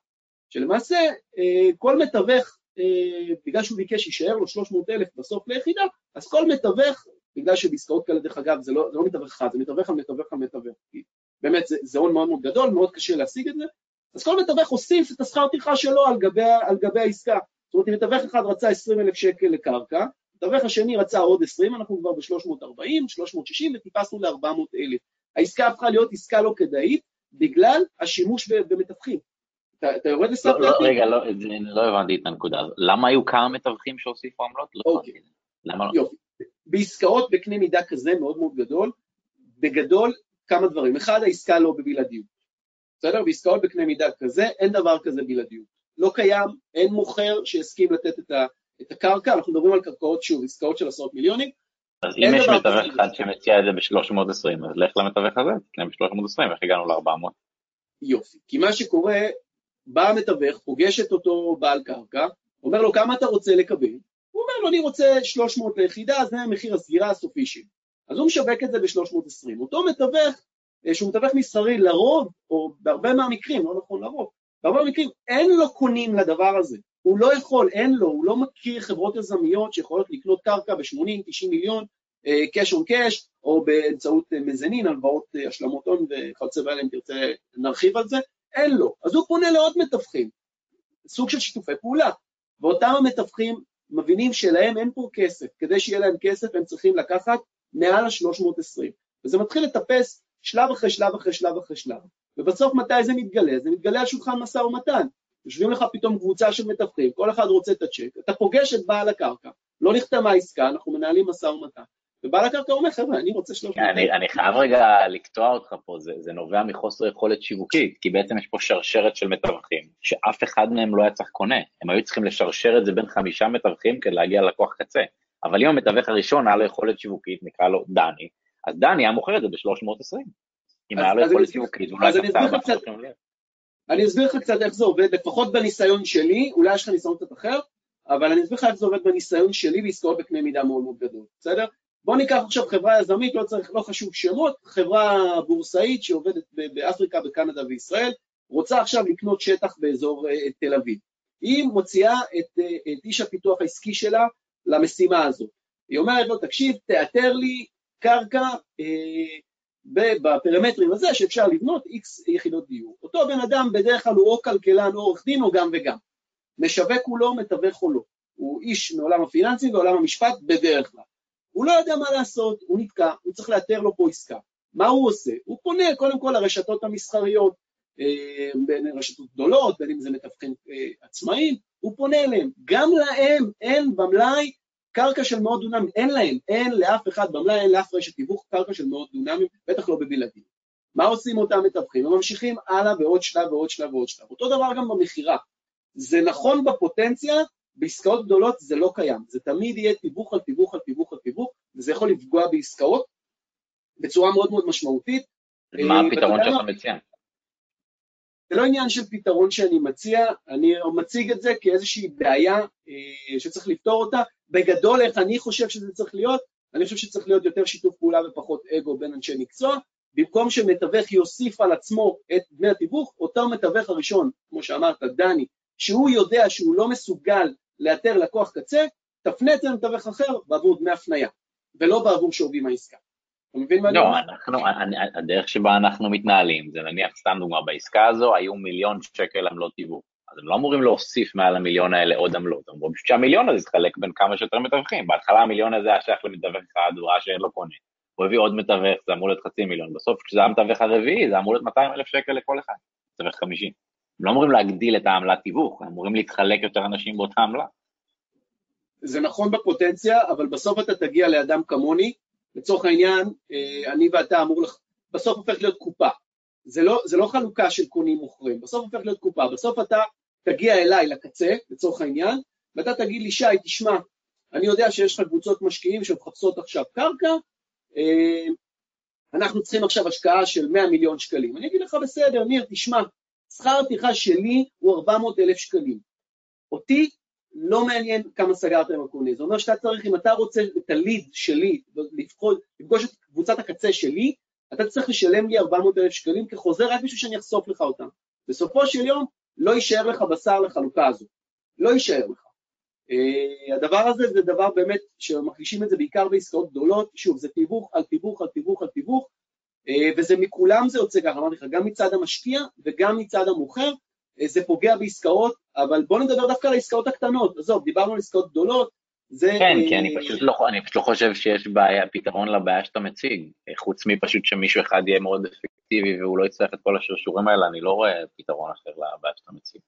שלמעשה אה, כל מתווך, אה, בגלל שהוא ביקש יישאר לו 300 אלף בסוף ליחידה, אז כל מתווך, בגלל שבעסקאות כאלה דרך אגב זה לא, זה לא מתווך אחד, זה מתווך על מתווך על מתווך, באמת זה, זה הון מאוד מאוד גדול, מאוד קשה להשיג את זה, אז כל מתווך הוסיף את השכר טרחה שלו על גבי, על גבי העסקה. זאת אומרת, אם מתווך אחד רצה 20 אלף שקל לקרקע, מתווך השני רצה עוד 20, אנחנו כבר ב-340, 360 וטיפסנו ל-400 אלף. העסקה הפכה להיות עסקה לא כדאית בגלל השימוש במתווכים. אתה, אתה יורד לסף לא, לא, רגע, לא, לא הבנתי את הנקודה. למה היו כמה מתווכים שהוסיפו עמלות? לא אוקיי. למה לא? יופי. בעסקאות בקנה מידה כזה מאוד מאוד גדול, בגדול כמה דברים. אחד, העסקה לא בבלעדיות. בסדר? בעסקאות בקנה מידה כזה, אין דבר כזה בלעדיות. לא קיים, אין מוכר שהסכים לתת את, ה, את הקרקע, אנחנו מדברים על קרקעות, שוב, עסקאות של עשרות מיליונים. אז אם יש מתווך אחד שמציע את זה ב-320, אז לך למתווך הזה, תקנה ב-320, איך הגענו ל-400? יופי, כי מה שקורה, בא המתווך, פוגש את אותו בעל קרקע, אומר לו כמה אתה רוצה לקבל? הוא אומר לו אני רוצה 300 ליחידה, זה מחיר הסגירה הסופי שלי. אז הוא משווק את זה ב-320. אותו מתווך, אה, שהוא מתווך מסחרי לרוב, או בהרבה מהמקרים, לא נכון לרוב, בהרבה מהמקרים אין לו קונים לדבר הזה. הוא לא יכול, אין לו, הוא לא מכיר חברות יזמיות שיכולות לקנות קרקע ב-80-90 מיליון, קאש און קאש, או באמצעות אה, מזנין, הלוואות אה, השלמות הון וכיוצא באלה, אם תרצה נרחיב על זה, אין לו. אז הוא פונה לעוד מתווכים, סוג של שיתופי פעולה. ואותם המתווכים מבינים שלהם אין פה כסף, כדי שיהיה להם כסף הם צריכים לקחת מעל ה-320. וזה מתחיל לטפס שלב אחרי שלב אחרי שלב אחרי שלב. ובסוף מתי זה מתגלה? זה מתגלה על שולחן משא ומתן. יושבים לך פתאום קבוצה של מתווכים, כל אחד רוצה את הצ'ק, אתה פוגש את בעל הקרקע, לא נחתמה עסקה, אנחנו מנהלים משא ומתן. ובעל הקרקע אומר, חבר'ה, אני רוצה 300. אני, אני חייב רגע לקטוע אותך פה, זה, זה נובע מחוסר יכולת שיווקית, כי בעצם יש פה שרשרת של מתווכים, שאף אחד מהם לא היה צריך קונה, הם היו צריכים לשרשר את זה בין חמישה מתווכים כדי להגיע ללקוח קצה. אבל אם המתווך הראשון היה לו יכולת שיווקית, נקרא לו דני, אז דני היה מוכר את זה ב-320. אם היה לו יכולת שיווקית, אולי צריך אני אסביר לך קצת איך זה עובד, לפחות בניסיון שלי, אולי יש לך ניסיון קצת אחר, אבל אני אסביר לך איך זה עובד בניסיון שלי בעסקאות בקנה מידה מאוד מאוד גדול, בסדר? בוא ניקח עכשיו חברה יזמית, לא צריך, לא חשוב שמות, חברה בורסאית שעובדת באפריקה, בקנדה וישראל, רוצה עכשיו לקנות שטח באזור uh, תל אביב. היא מוציאה את, uh, את איש הפיתוח העסקי שלה למשימה הזאת. היא אומרת לו, תקשיב, תאתר לי קרקע בפרמטרים הזה שאפשר לבנות איקס יחידות דיור. אותו בן אדם בדרך כלל הוא או כלכלן או עורך דין או גם וגם. משווק הוא לא, מתווך הוא לא. הוא איש מעולם הפיננסים ועולם המשפט בדרך כלל. הוא לא יודע מה לעשות, הוא נתקע, הוא צריך לאתר לו פה עסקה. מה הוא עושה? הוא פונה קודם כל לרשתות המסחריות, אה, בין רשתות גדולות, בין אם זה מתווכים אה, עצמאיים, הוא פונה אליהם. גם להם אין במלאי קרקע של מאות דונמים, אין להם, אין לאף אחד במלאי, אין לאף רשת תיווך קרקע של מאות דונמים, בטח לא בבלעדים. מה עושים אותם מתווכים? הם ממשיכים הלאה בעוד שלב ועוד שלב ועוד שלב. אותו דבר גם במכירה. זה נכון בפוטנציה, בעסקאות גדולות זה לא קיים. זה תמיד יהיה תיווך על תיווך על תיווך על תיווך, וזה יכול לפגוע בעסקאות בצורה מאוד מאוד משמעותית. מה הפתרון שאתה מציע? זה לא עניין של פתרון שאני מציע, אני מציג את זה כאיזושהי בעיה אה, שצריך לפתור אותה. בגדול, איך אני חושב שזה צריך להיות? אני חושב שצריך להיות יותר שיתוף פעולה ופחות אגו בין אנשי מקצוע. במקום שמתווך יוסיף על עצמו את דמי התיווך, אותו מתווך הראשון, כמו שאמרת, דני, שהוא יודע שהוא לא מסוגל לאתר לקוח קצה, תפנה את זה למתווך אחר בעבור דמי הפנייה, ולא בעבור שווי מהעסקה. אתה מבין מה אני לא, אומר? לא, אנחנו, הדרך שבה אנחנו מתנהלים, זה נניח, סתם דוגמה, בעסקה הזו היו מיליון שקל עמלות תיווך. אז הם לא אמורים להוסיף מעל המיליון האלה עוד עמלות, הם אמרו שהמיליון הזה יתחלק בין כמה שיותר מתווכים. בהתחלה המיליון הזה היה שייך למתווך אחד, הוא ראה שאין לו קונה. הוא הביא עוד מתווך, זה אמור להיות חצי מיליון. בסוף כשזה המתווך הרביעי, זה אמור להיות 200 אלף שקל לכל אחד, מתווך 50. הם לא אמורים להגדיל את העמלת תיווך, הם אמורים להתחלק יותר אנשים באותה עמלה. זה נכון בפוטנציה, אבל בסוף אתה תגיע לאדם כמוני, לצורך העניין, אה, אני ואתה אמור, לח... בסוף הופך להיות קופה. זה לא, זה לא חלוקה של קונים מוכרים, בסוף הופך להיות קופה. בסוף אתה תגיע אליי לקצה, לצורך העניין, ואתה תגיד לי, שי, תשמע, אני יודע שיש לך קבוצות משקיעים שמחפשות עכשיו קרקע, אה, אנחנו צריכים עכשיו השקעה של 100 מיליון שקלים. אני אגיד לך, בסדר, ניר, תשמע, שכר הטרחה שלי הוא 400 אלף שקלים. אותי לא מעניין כמה סגרת עם הקונה. זה אומר שאתה צריך, אם אתה רוצה את הליד שלי, לפחות, לפגוש את קבוצת הקצה שלי, אתה צריך לשלם לי 400 אלף שקלים כחוזה רק בשביל שאני אחשוף לך אותם. בסופו של יום לא יישאר לך בשר לחלוקה הזו. לא יישאר לך. Uh, הדבר הזה זה דבר באמת שמקדישים את זה בעיקר בעסקאות גדולות, שוב, זה תיווך על תיווך על תיווך על תיווך, uh, וזה מכולם זה יוצא ככה, אמרתי לך, גם מצד המשקיע וגם מצד המוכר, זה פוגע בעסקאות, אבל בוא נדבר דווקא על העסקאות הקטנות, עזוב, דיברנו על עסקאות גדולות, זה... כן, כי אני פשוט לא, אני פשוט לא חושב שיש בעיה, פתרון לבעיה שאתה מציג, חוץ מפשוט שמישהו אחד יהיה מאוד אפקטיבי והוא לא יצטרך את כל השרשורים האלה, אני לא רואה פתרון אחר לבעיה שאתה מציג.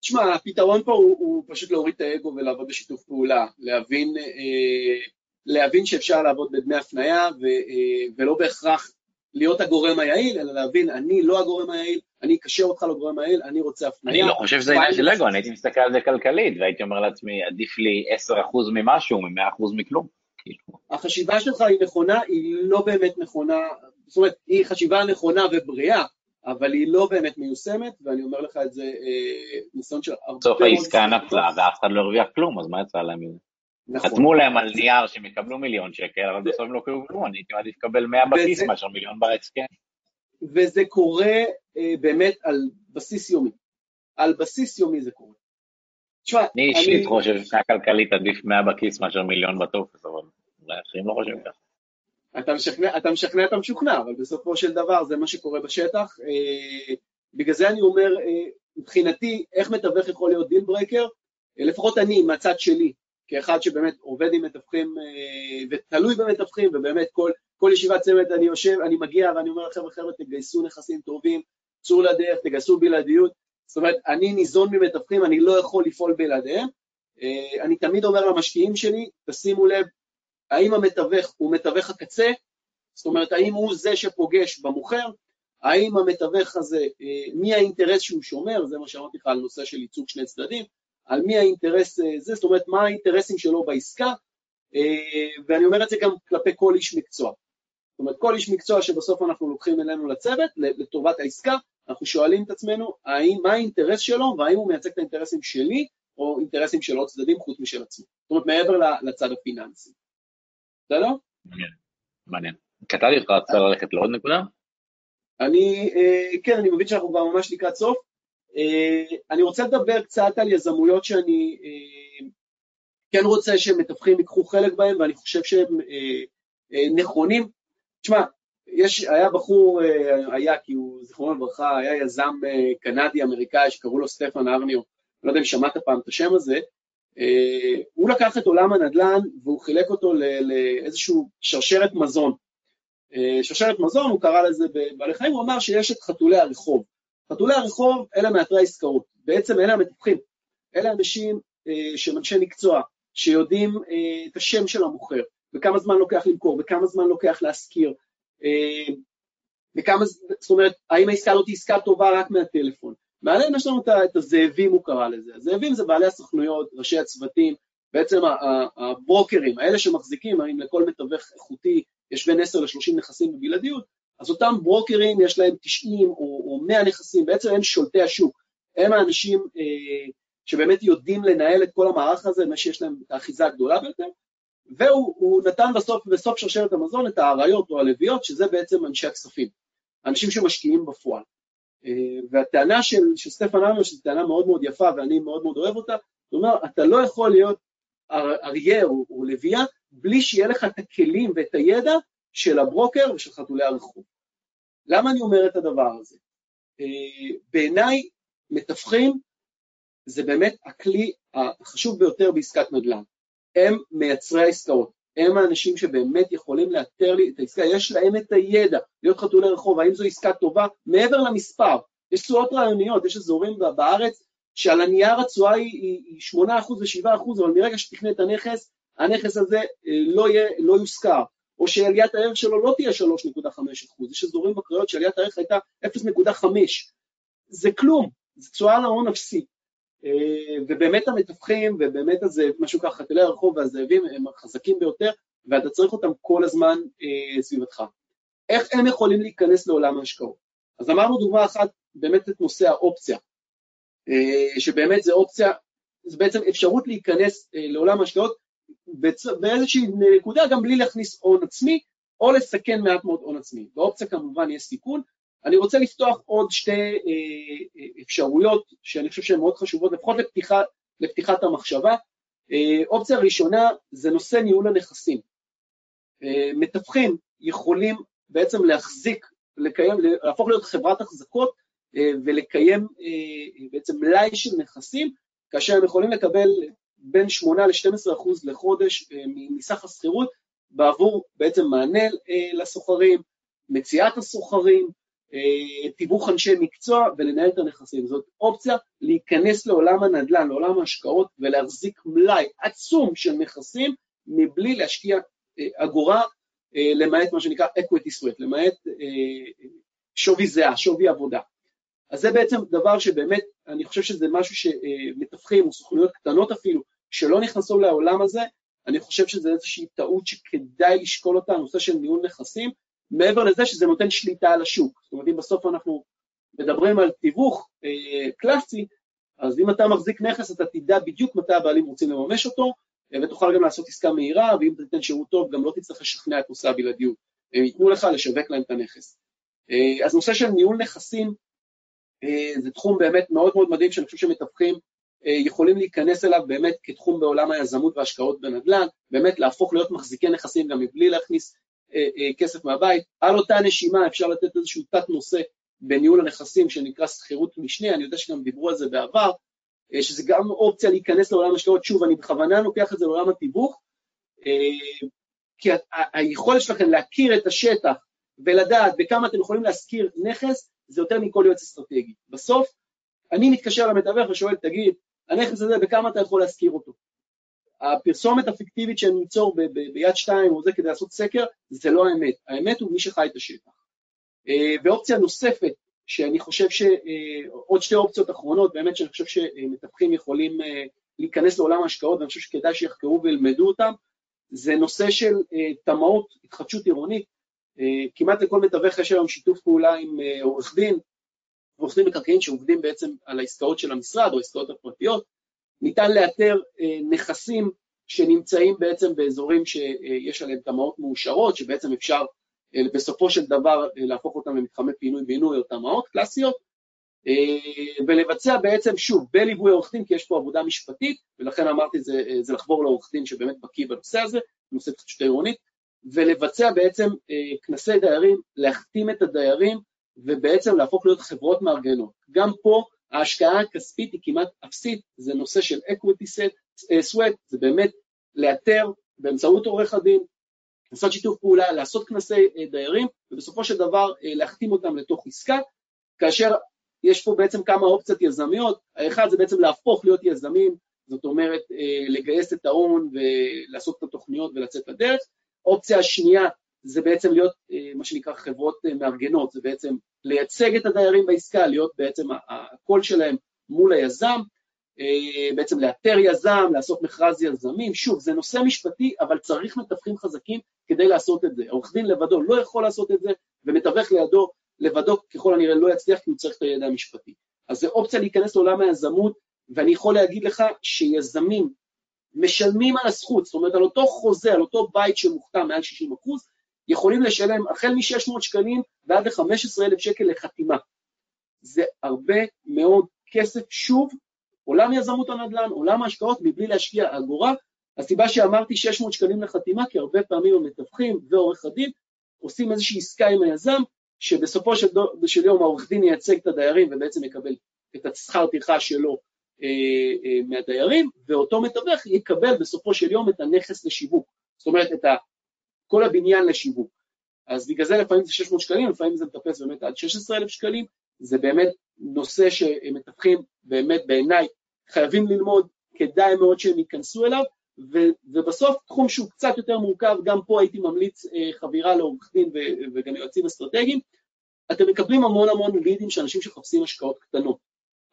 תשמע, הפתרון פה הוא, הוא פשוט להוריד את האגו ולעבוד בשיתוף פעולה, להבין, אה, להבין שאפשר לעבוד בדמי הפנייה ו, אה, ולא בהכרח להיות הגורם היעיל, אלא להבין, אני לא הגורם היעיל, אני אקשר אותך לגורם היעיל, אני רוצה הפנייה. אני לא חושב שזה עניין של אגו, אני הייתי מסתכל על זה כלכלית, והייתי אומר לעצמי, עדיף לי 10% ממשהו מ-100% מכלום. כאילו. החשיבה שלך היא נכונה, היא לא באמת נכונה, זאת אומרת, היא חשיבה נכונה ובריאה, אבל היא לא באמת מיושמת, ואני אומר לך את זה, אה, ניסיון של הרבה מאוד... בסוף העסקה נפלה ואף אחד לא הרוויח כלום, אז מה יצא להם מזה? נכון. חתמו להם על נייר שהם יקבלו מיליון שקל, אבל בסוף הם לא כלום, אני הייתי מעדיף לקבל 100 בכיס מאשר מיליון בהסכם. וזה קורה אה, באמת על בסיס יומי. על בסיס יומי זה קורה. תשמע, אני אישית חושב שהכלכלית עדיף 100 בכיס מאשר מיליון בטופס, אבל אולי אחרים לא חושבים ככה. אתה משכנע, אתה משכנע, אתה משוכנע, אבל בסופו של דבר זה מה שקורה בשטח. אה, בגלל זה אני אומר, אה, מבחינתי, איך מתווך יכול להיות deal breaker? אה, לפחות אני, מהצד שלי, כאחד שבאמת עובד עם מתווכים ותלוי במתווכים, ובאמת כל, כל ישיבת צוות אני יושב, אני מגיע ואני אומר חבר'ה, חבר'ה, תגייסו נכסים טובים, צאו לדרך, תגייסו בלעדיות. זאת אומרת, אני ניזון ממתווכים, אני לא יכול לפעול בלעדיהם. אני תמיד אומר למשקיעים שלי, תשימו לב, האם המתווך הוא מתווך הקצה, זאת אומרת האם הוא זה שפוגש במוכר, האם המתווך הזה, אה, מי האינטרס שהוא שומר, זה מה שאמרתי לך על נושא של ייצוג שני צדדים, על מי האינטרס אה, זה, זאת אומרת מה האינטרסים שלו בעסקה, אה, ואני אומר את זה גם כלפי כל איש מקצוע. זאת אומרת כל איש מקצוע שבסוף אנחנו לוקחים אלינו לצוות, לטובת העסקה, אנחנו שואלים את עצמנו האם, מה האינטרס שלו והאם הוא מייצג את האינטרסים שלי או אינטרסים של עוד צדדים חוץ משל עצמו. זאת אומרת מעבר לצד הפיננסי. בסדר? מעניין, מעניין. קטעתי אותך, רצית ללכת לעוד נקודה? אני, אה, כן, אני מבין שאנחנו כבר ממש לקראת סוף. אה, אני רוצה לדבר קצת על יזמויות שאני אה, כן רוצה שמתווכים ייקחו חלק בהם, ואני חושב שהם נכונים. תשמע, יש, היה בחור, היה, כי הוא, זיכרונו לברכה, היה יזם קנדי-אמריקאי שקראו לו סטפן ארניו, לא יודע אם שמעת פעם את השם הזה, אה, הוא לקח את עולם הנדל"ן והוא חילק אותו לאיזשהו שרשרת מזון. אה, שרשרת מזון, הוא קרא לזה בבעלי חיים, הוא אמר שיש את חתולי הרחוב. חתולי הרחוב אלה מאתרי העסקאות, בעצם אלה המתווכים, אלה אנשים אה, שהם אנשי מקצוע, שיודעים את השם של המוכר, וכמה זמן לוקח למכור, וכמה זמן לוקח להשכיר, וכמה, זאת אומרת, האם העסקה הזאת היא עסקה טובה רק מהטלפון, מעליהם יש לנו את הזאבים, הוא קרא לזה. הזאבים זה בעלי הסוכנויות, ראשי הצוותים, בעצם הברוקרים, האלה שמחזיקים, האם לכל מתווך איכותי יש בין 10 ל-30 נכסים בבלעדיות, אז אותם ברוקרים יש להם 90 או, או 100 נכסים, בעצם הם שולטי השוק, הם האנשים אה, שבאמת יודעים לנהל את כל המערך הזה, מה שיש להם את האחיזה הגדולה ביותר, והוא נתן בסוף, בסוף שרשרת המזון את האריות או הלוויות, שזה בעצם אנשי הכספים, אנשים שמשקיעים בפועל. אה, והטענה של, של סטפן ארנו, שזו טענה מאוד מאוד יפה ואני מאוד מאוד אוהב אותה, הוא אומר, אתה לא יכול להיות אריה או, או לוויה בלי שיהיה לך את הכלים ואת הידע של הברוקר ושל חתולי הרחוב. למה אני אומר את הדבר הזה? אה, בעיניי מתווכים זה באמת הכלי החשוב ביותר בעסקת נדל"ן. הם מייצרי העסקאות. הם האנשים שבאמת יכולים לאתר לי את העסקה, יש להם את הידע, להיות חתולי רחוב, האם זו עסקה טובה? מעבר למספר, יש תשואות רעיוניות, יש אזורים בארץ שעל הנייר התשואה היא 8% ו-7%, אבל מרגע שתקנה את הנכס, הנכס הזה אה, לא, יהיה, לא יושכר, או שעליית הערך שלו לא תהיה 3.5%, יש אזורים בקריות שעליית הערך הייתה 0.5, זה כלום, זה תשואה להון אפסי. אה, ובאמת המתווכים, ובאמת הזאב, משהו ככה, חתולי הרחוב והזאבים הם החזקים ביותר, ואתה צריך אותם כל הזמן אה, סביבתך. איך הם יכולים להיכנס לעולם ההשקעות? אז אמרנו דוגמה אחת, באמת את נושא האופציה, אה, שבאמת זה אופציה, זה בעצם אפשרות להיכנס לעולם ההשקעות באיזושהי נקודה גם בלי להכניס הון עצמי, או לסכן מעט מאוד הון עצמי. באופציה כמובן יש סיכון. אני רוצה לפתוח עוד שתי אה, אפשרויות שאני חושב שהן מאוד חשובות, לפחות לפתיחה, לפתיחת המחשבה. אופציה ראשונה זה נושא ניהול הנכסים. מתווכים יכולים בעצם להחזיק, לקיים, להפוך להיות חברת החזקות ולקיים בעצם מלאי של נכסים, כאשר הם יכולים לקבל בין 8 ל-12 אחוז לחודש אה, מסך השכירות בעבור בעצם מענה אה, לסוחרים, מציאת הסוחרים, אה, תיווך אנשי מקצוע ולנהל את הנכסים. זאת אופציה להיכנס לעולם הנדל"ן, לעולם ההשקעות ולהחזיק מלאי עצום של נכסים מבלי להשקיע אגורה, למעט מה שנקרא equity sweat, למעט שווי זהה, שווי עבודה. אז זה בעצם דבר שבאמת, אני חושב שזה משהו שמתווכים, או סוכנויות קטנות אפילו, שלא נכנסו לעולם הזה, אני חושב שזה איזושהי טעות שכדאי לשקול אותה, הנושא של ניהול נכסים, מעבר לזה שזה נותן שליטה על השוק. זאת אומרת, אם בסוף אנחנו מדברים על תיווך אה, קלאסי, אז אם אתה מחזיק נכס, אתה תדע בדיוק מתי הבעלים רוצים לממש אותו, אה, ותוכל גם לעשות עסקה מהירה, ואם תיתן שירות טוב, גם לא תצטרך לשכנע את נושא הבלעדיות. הם ייתנו לך לשווק להם את הנכס. אה, אז נושא של ניהול נכסים אה, זה תחום באמת מאוד מאוד מדהים, שאני חושב שמתווכים יכולים להיכנס אליו באמת כתחום בעולם היזמות והשקעות בנדל"ן, באמת להפוך להיות מחזיקי נכסים גם מבלי להכניס אה, אה, כסף מהבית. על אותה נשימה אפשר לתת איזשהו תת נושא בניהול הנכסים שנקרא שכירות משנה, אני יודע שגם דיברו על זה בעבר, שזה גם אופציה להיכנס לעולם השקעות, שוב, אני בכוונה לוקח את זה לעולם התיווך, כי היכולת שלכם להכיר את השטח ולדעת בכמה אתם יכולים להשכיר נכס, זה יותר מכל יועץ אסטרטגי. בסוף, אני מתקשר למתווך ושואל, תגיד, הנכס הזה, בכמה אתה יכול להשכיר אותו. הפרסומת הפיקטיבית שאני ניצור ביד שתיים או זה כדי לעשות סקר, זה לא האמת, האמת הוא מי שחי את השטח. אה, ואופציה נוספת, שאני חושב שעוד אה, שתי אופציות אחרונות, באמת שאני חושב שמתווכים יכולים אה, להיכנס לעולם ההשקעות, ואני חושב שכדאי שיחקרו וילמדו אותם, זה נושא של תמ"אות, התחדשות עירונית. כמעט לכל מתווך יש היום שיתוף פעולה עם עורך דין, דין מקרקעין שעובדים בעצם על העסקאות של המשרד או העסקאות הפרטיות, ניתן לאתר אה, נכסים שנמצאים בעצם באזורים שיש עליהם תמ"אות מאושרות, שבעצם אפשר אה, בסופו של דבר אה, להפוך אותם למתחמי פינוי-בינוי או תמ"אות קלאסיות, ולבצע בעצם, שוב, בליווי עורך דין, כי יש פה עבודה משפטית, ולכן אמרתי זה, זה לחבור לעורך דין שבאמת בקיא בנושא הזה, בנושא התחדשות העירונית, ולבצע בעצם כנסי דיירים, להחתים את הדיירים ובעצם להפוך להיות חברות מארגנות. גם פה ההשקעה הכספית היא כמעט אפסית, זה נושא של equity set, uh, sweat, זה באמת לאתר באמצעות עורך הדין, לעשות שיתוף פעולה, לעשות כנסי uh, דיירים, ובסופו של דבר uh, להחתים אותם לתוך עסקה, כאשר יש פה בעצם כמה אופציות יזמיות, האחד זה בעצם להפוך להיות יזמים, זאת אומרת לגייס את ההון ולעשות את התוכניות ולצאת לדרך, אופציה השנייה זה בעצם להיות אה, מה שנקרא חברות אה, מארגנות, זה בעצם לייצג את הדיירים בעסקה, להיות בעצם הקול שלהם מול היזם, אה, בעצם לאתר יזם, לעשות מכרז יזמים, שוב, זה נושא משפטי, אבל צריך מתווכים חזקים כדי לעשות את זה. העורך דין לבדו לא יכול לעשות את זה, ומתווך לידו לבדו ככל הנראה לא יצליח כי הוא צריך את הידע המשפטי. אז זו אופציה להיכנס לעולם היזמות, ואני יכול להגיד לך שיזמים משלמים על הזכות, זאת אומרת על אותו חוזה, על אותו בית שמוכתם מעל 60 אחוז, יכולים לשלם החל מ-600 שקלים ועד ל-15,000 שקל לחתימה. זה הרבה מאוד כסף, שוב, עולם יזמות הנדל"ן, עולם ההשקעות, מבלי להשקיע אגורה. הסיבה שאמרתי 600 שקלים לחתימה, כי הרבה פעמים המתווכים ועורך הדין עושים איזושהי עסקה עם היזם, שבסופו של, דו, של יום העורך דין ייצג את הדיירים ובעצם יקבל את השכר טרחה שלו אה, אה, מהדיירים, ואותו מתווך יקבל בסופו של יום את הנכס לשיווק. זאת אומרת, את כל הבניין לשיווק. אז בגלל זה לפעמים זה 600 שקלים, לפעמים זה מטפס באמת עד 16,000 שקלים, זה באמת נושא שמתווכים באמת בעיניי חייבים ללמוד, כדאי מאוד שהם ייכנסו אליו, ו, ובסוף תחום שהוא קצת יותר מורכב, גם פה הייתי ממליץ אה, חבירה לעורך דין ו, וגם יועצים אסטרטגיים, אתם מקבלים המון המון לידים של אנשים שחפשים השקעות קטנות.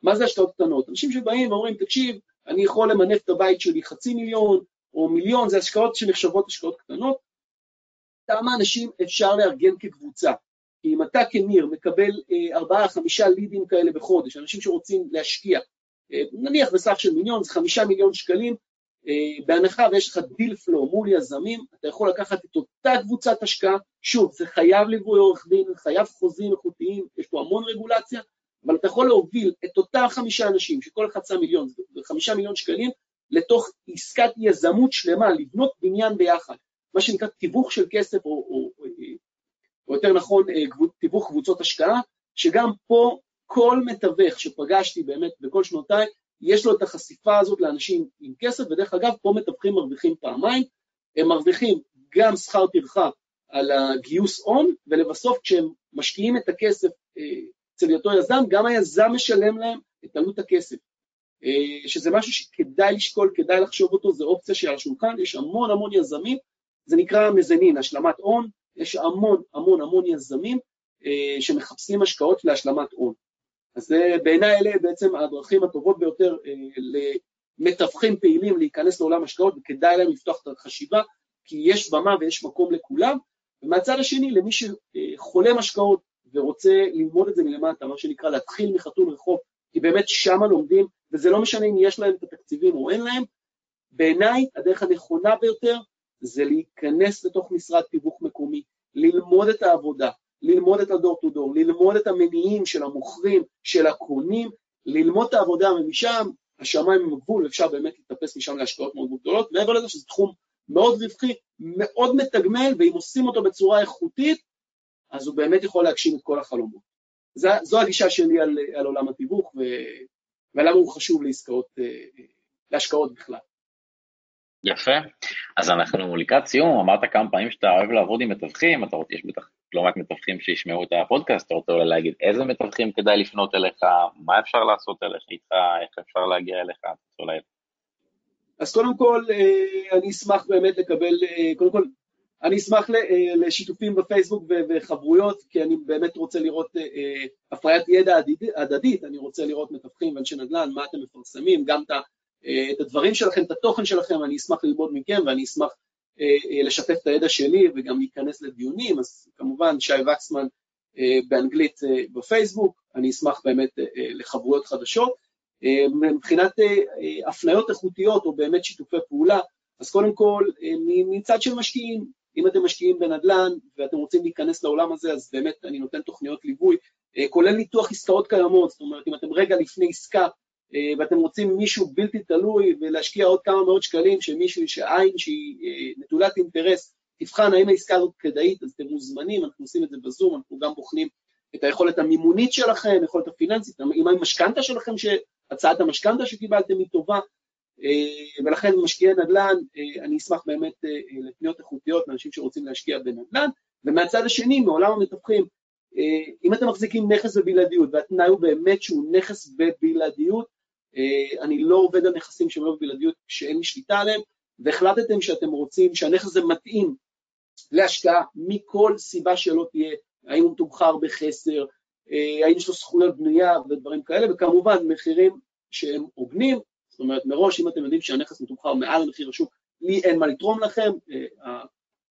מה זה השקעות קטנות? אנשים שבאים ואומרים, תקשיב, אני יכול למנף את הבית שלי חצי מיליון, או מיליון, זה השקעות שנחשבות השקעות קטנות, כמה אנשים אפשר לארגן כקבוצה. כי אם אתה כניר מקבל אה, ארבעה, חמישה לידים כאלה בחודש, אנשים שרוצים להשקיע, אה, נניח בסך של מיליון, זה חמישה מיליון שקלים, אה, בהנחה ויש לך דיל פלו מול יזמים, אתה יכול לקחת את אותה קבוצת השקעה, שוב, זה חייב ליווי עורך דין, חייב חוזים איכותיים, יש פה המון רגולציה, אבל אתה יכול להוביל את אותם חמישה אנשים, שכל אחד שם מיליון, חמישה מיליון שקלים, לתוך עסקת יזמות שלמה, לבנות בניין ביחד, מה שנקרא תיווך של כסף, או, או, או, או יותר נכון, אה, תיווך קבוצות השקעה, שגם פה כל מתווך שפגשתי באמת בכל שנותיי, יש לו את החשיפה הזאת לאנשים עם כסף, ודרך אגב, פה מתווכים מרוויחים פעמיים, הם מרוויחים גם שכר טרחה על הגיוס הון, ולבסוף כשהם משקיעים את הכסף אה, אצל אותו יזם, גם היזם משלם להם את עלות הכסף. אה, שזה משהו שכדאי לשקול, כדאי לחשוב אותו, זו אופציה שעל השולחן, יש המון המון יזמים, זה נקרא מזנין, השלמת הון, יש המון המון המון יזמים אה, שמחפשים השקעות להשלמת הון. אז בעיניי אלה בעצם הדרכים הטובות ביותר למתווכים פעילים להיכנס לעולם השקעות, וכדאי להם לפתוח את החשיבה, כי יש במה ויש מקום לכולם. ומהצד השני, למי שחולם השקעות ורוצה ללמוד את זה מלמטה, מה שנקרא להתחיל מחתול רחוב, כי באמת שמה לומדים, וזה לא משנה אם יש להם את התקציבים או אין להם, בעיניי הדרך הנכונה ביותר זה להיכנס לתוך משרד תיווך מקומי, ללמוד את העבודה, ללמוד את הדור טו דור, ללמוד את המניעים של המוכרים, של הקונים, ללמוד את העבודה ומשם השמיים הם הגבול, אפשר באמת להתאפס משם להשקעות מאוד גדולות, מעבר לזה שזה תחום מאוד רווחי, מאוד מתגמל, ואם עושים אותו בצורה איכותית, אז הוא באמת יכול להגשים את כל החלומות. זו, זו הגישה שלי על, על עולם התיווך, ולמה הוא חשוב לעסקאות, להשקעות בכלל. יפה. אז אנחנו לקראת סיום, אמרת כמה פעמים שאתה אוהב לעבוד עם מתווכים, אתה רוצה, יש בטח לא מעט מתווכים שישמעו את הפודקאסט, אתה רוצה אולי להגיד איזה מתווכים כדאי לפנות אליך, מה אפשר לעשות אליך איתך, איך אפשר להגיע אליך, אולי... אז קודם כל, אה, אני אשמח באמת לקבל, אה, קודם כל, אני אשמח אה, לשיתופים בפייסבוק וחברויות, כי אני באמת רוצה לראות הפריית ידע הדדית, אני רוצה לראות מתווכים ואנשי נדל"ן, מה אתם מפרסמים, גם את הדברים שלכם, את התוכן שלכם, אני אשמח ללמוד מכם ואני אשמח לשתף את הידע שלי וגם להיכנס לדיונים, אז כמובן שי וקסמן באנגלית בפייסבוק, אני אשמח באמת לחברויות חדשות. מבחינת הפניות איכותיות או באמת שיתופי פעולה, אז קודם כל מצד של משקיעים, אם אתם משקיעים בנדל"ן ואתם רוצים להיכנס לעולם הזה, אז באמת אני נותן תוכניות ליווי, כולל ניתוח עסקאות קיימות, זאת אומרת אם אתם רגע לפני עסקה אה, ואתם רוצים מישהו בלתי תלוי ולהשקיע עוד כמה מאות שקלים, שמישהו, שעין שהיא אה, נטולת אינטרס, תבחן האם העסקה הזאת כדאית, אז אתם מוזמנים, אנחנו עושים את זה בזום, אנחנו גם בוחנים את היכולת המימונית שלכם, היכולת הפיננסית, עם המשכנתה שלכם, שהצעת המשכנתה שקיבלתם היא טובה, אה, ולכן משקיעי נדל"ן, אני אשמח באמת לפניות איכותיות לאנשים שרוצים להשקיע בנדל"ן, ומהצד השני, מעולם המתווכים, אם אתם מחזיקים נכס בבלעדיות, והתנאי הוא באמת שהוא נכס בבלעדיות, אה, אני לא עובד על נכסים שהם לא בבלעדיות כשאין לי שליטה עליהם, והחלטתם שאתם רוצים שהנכס הזה מתאים להשקעה מכל סיבה שלא תהיה, האם הוא מתומחר בחסר, אה, האם יש לו זכויות בנייה ודברים כאלה, וכמובן מחירים שהם הוגנים, זאת אומרת מראש אם אתם יודעים שהנכס מתומחר מעל המחיר השוק, לי אין מה לתרום לכם, אה,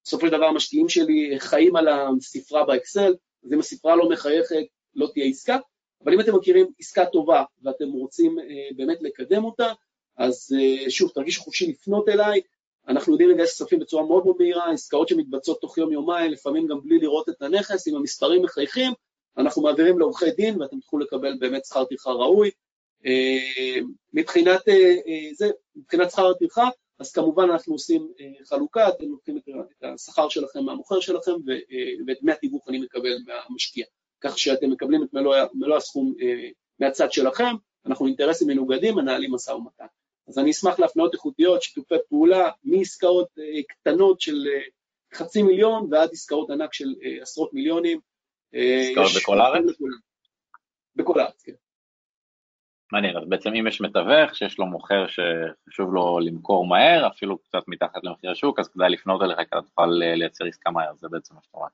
בסופו של דבר המשקיעים שלי חיים על הספרה באקסל, אז אם הספרה לא מחייכת לא תהיה עסקה, אבל אם אתם מכירים עסקה טובה ואתם רוצים אה, באמת לקדם אותה, אז אה, שוב, תרגישו חופשי לפנות אליי, אנחנו יודעים לגייס כספים בצורה מאוד מאוד מהירה, עסקאות שמתבצעות תוך יום-יומיים, לפעמים גם בלי לראות את הנכס, אם המספרים מחייכים, אנחנו מעבירים לעורכי דין ואתם תוכלו לקבל באמת שכר טרחה ראוי. אה, מבחינת, זה, מבחינת שכר הטרחה, אז כמובן אנחנו עושים חלוקה, אתם לוקחים את השכר שלכם מהמוכר שלכם ואת דמי התיווך אני מקבל מהמשקיע. כך שאתם מקבלים את מלוא, מלוא הסכום אה, מהצד שלכם, אנחנו אינטרסים מנוגדים, מנהלים משא ומתן. אז אני אשמח להפניות איכותיות, שיתופי פעולה, מעסקאות אה, קטנות של אה, חצי מיליון ועד עסקאות ענק של עשרות מיליונים. עסקאות בכל הארץ? בכל הארץ, כן. מעניין, אז בעצם אם יש מתווך שיש לו מוכר שחשוב לו למכור מהר, אפילו קצת מתחת למחיר השוק, אז כדאי לפנות אליך כי אתה תוכל לייצר עסקה מהר, זה בעצם מה שאתה אומר.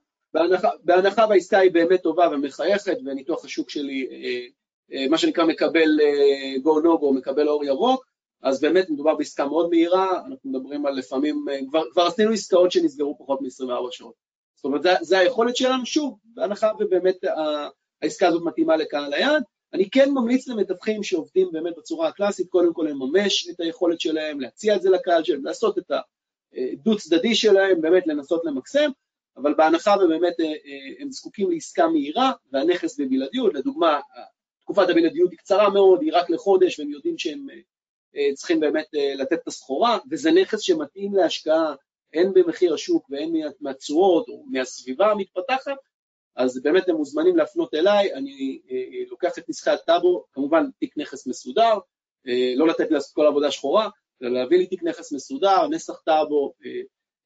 בהנחה, והעסקה היא באמת טובה ומחייכת וניתוח השוק שלי, אה, אה, מה שנקרא מקבל אה, go no go, מקבל אור ירוק, אז באמת מדובר בעסקה מאוד מהירה, אנחנו מדברים על לפעמים, כבר, כבר עשינו עסקאות שנסגרו פחות מ-24 שעות. זאת אומרת, זה, זה היכולת שלנו, שוב, בהנחה ובאמת העסקה הזאת מתאימה לקהל היעד. אני כן ממליץ למתווכים שעובדים באמת בצורה הקלאסית, קודם כל לממש את היכולת שלהם, להציע את זה לקהל שלהם, לעשות את הדו צדדי שלהם, באמת לנסות למקסם, אבל בהנחה ובאמת אה, אה, הם זקוקים לעסקה מהירה והנכס בבלעדיות, לדוגמה, תקופת הבלעדיות היא קצרה מאוד, היא רק לחודש והם יודעים שהם אה, צריכים באמת לתת את הסחורה, וזה נכס שמתאים להשקעה הן במחיר השוק והן מהתשואות או מהסביבה המתפתחת, אז באמת הם מוזמנים להפנות אליי, אני לוקח את נסחי הטאבו, כמובן תיק נכס מסודר, לא לתת לעשות כל עבודה שחורה, אלא להביא לי תיק נכס מסודר, נסח טאבו,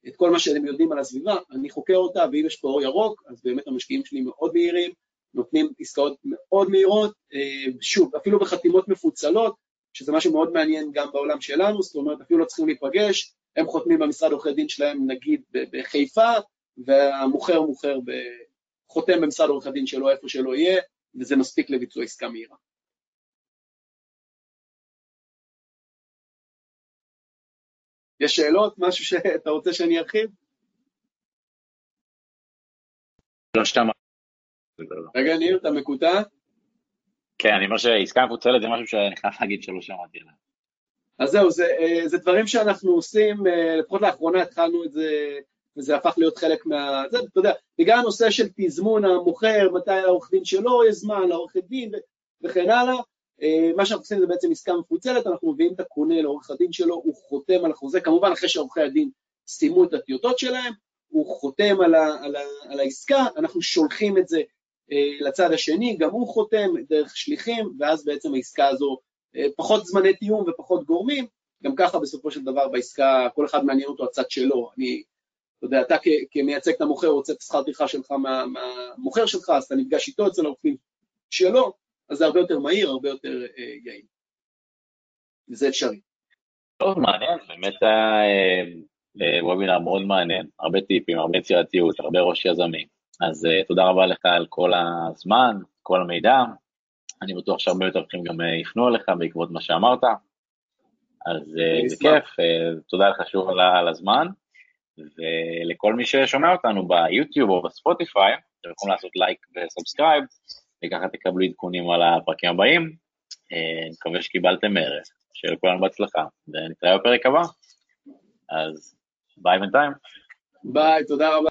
את כל מה שאתם יודעים על הסביבה, אני חוקר אותה, ואם יש פה אור ירוק, אז באמת המשקיעים שלי מאוד מהירים, נותנים עסקאות מאוד מהירות, אה, שוב, אפילו בחתימות מפוצלות, שזה משהו מאוד מעניין גם בעולם שלנו, זאת אומרת, אפילו לא צריכים להיפגש, הם חותמים במשרד עורכי דין שלהם, נגיד בחיפה, והמוכר מוכר. חותם במשרד עורכי דין שלו איפה שלא יהיה, וזה מספיק לביצוע עסקה מהירה. יש שאלות? משהו שאתה רוצה שאני ארחיב? לא שמע. רגע, ניר, אתה מקוטע? כן, אני אומר שעסקה מפוצלת זה משהו שאני חייב להגיד שלא שמעתי עליו. אז זהו, זה, אה, זה דברים שאנחנו עושים, אה, לפחות לאחרונה התחלנו את זה, וזה הפך להיות חלק מה... זה, אתה יודע, בגלל הנושא של תזמון המוכר, מתי העורך דין שלו יש זמן, לעורך דין וכן הלאה, אה, מה שאנחנו עושים זה בעצם עסקה מפוצלת, אנחנו מביאים את הקונה לעורך הדין שלו, הוא חותם על החוזה, כמובן אחרי שעורכי הדין סיימו את הטיוטות שלהם, הוא חותם על, ה, על, ה, על העסקה, אנחנו שולחים את זה אה, לצד השני, גם הוא חותם דרך שליחים, ואז בעצם העסקה הזו, אה, פחות זמני תיאום ופחות גורמים, גם ככה בסופו של דבר בעסקה, כל אחד מעניין אותו הצד שלו, אני, אתה יודע, אתה כמייצג את המוכר רוצה את השכר טרחה שלך מהמוכר שלך, אז אתה נפגש איתו אצל העובדים שלו, אז זה הרבה יותר מהיר, הרבה יותר אה, יעיל. וזה אפשרי. טוב, מעניין, באמת היה וובינר מאוד מעניין, הרבה טיפים, הרבה יצירתיות, הרבה ראש יזמים. אז תודה רבה לך על כל הזמן, כל המידע. אני בטוח שהרבה יותר מכם גם יפנו אליך בעקבות מה שאמרת. אז זה כיף, תודה לך שוב על הזמן. ולכל מי ששומע אותנו ביוטיוב או בספוטיפיי, אתם יכולים לעשות לייק ו subscribe, וככה תקבלו עדכונים על הפרקים הבאים. אני מקווה שקיבלתם ערך, שיהיה לכולנו בהצלחה, ונתראה בפרק הבא. אז ביי בינתיים. ביי, תודה רבה.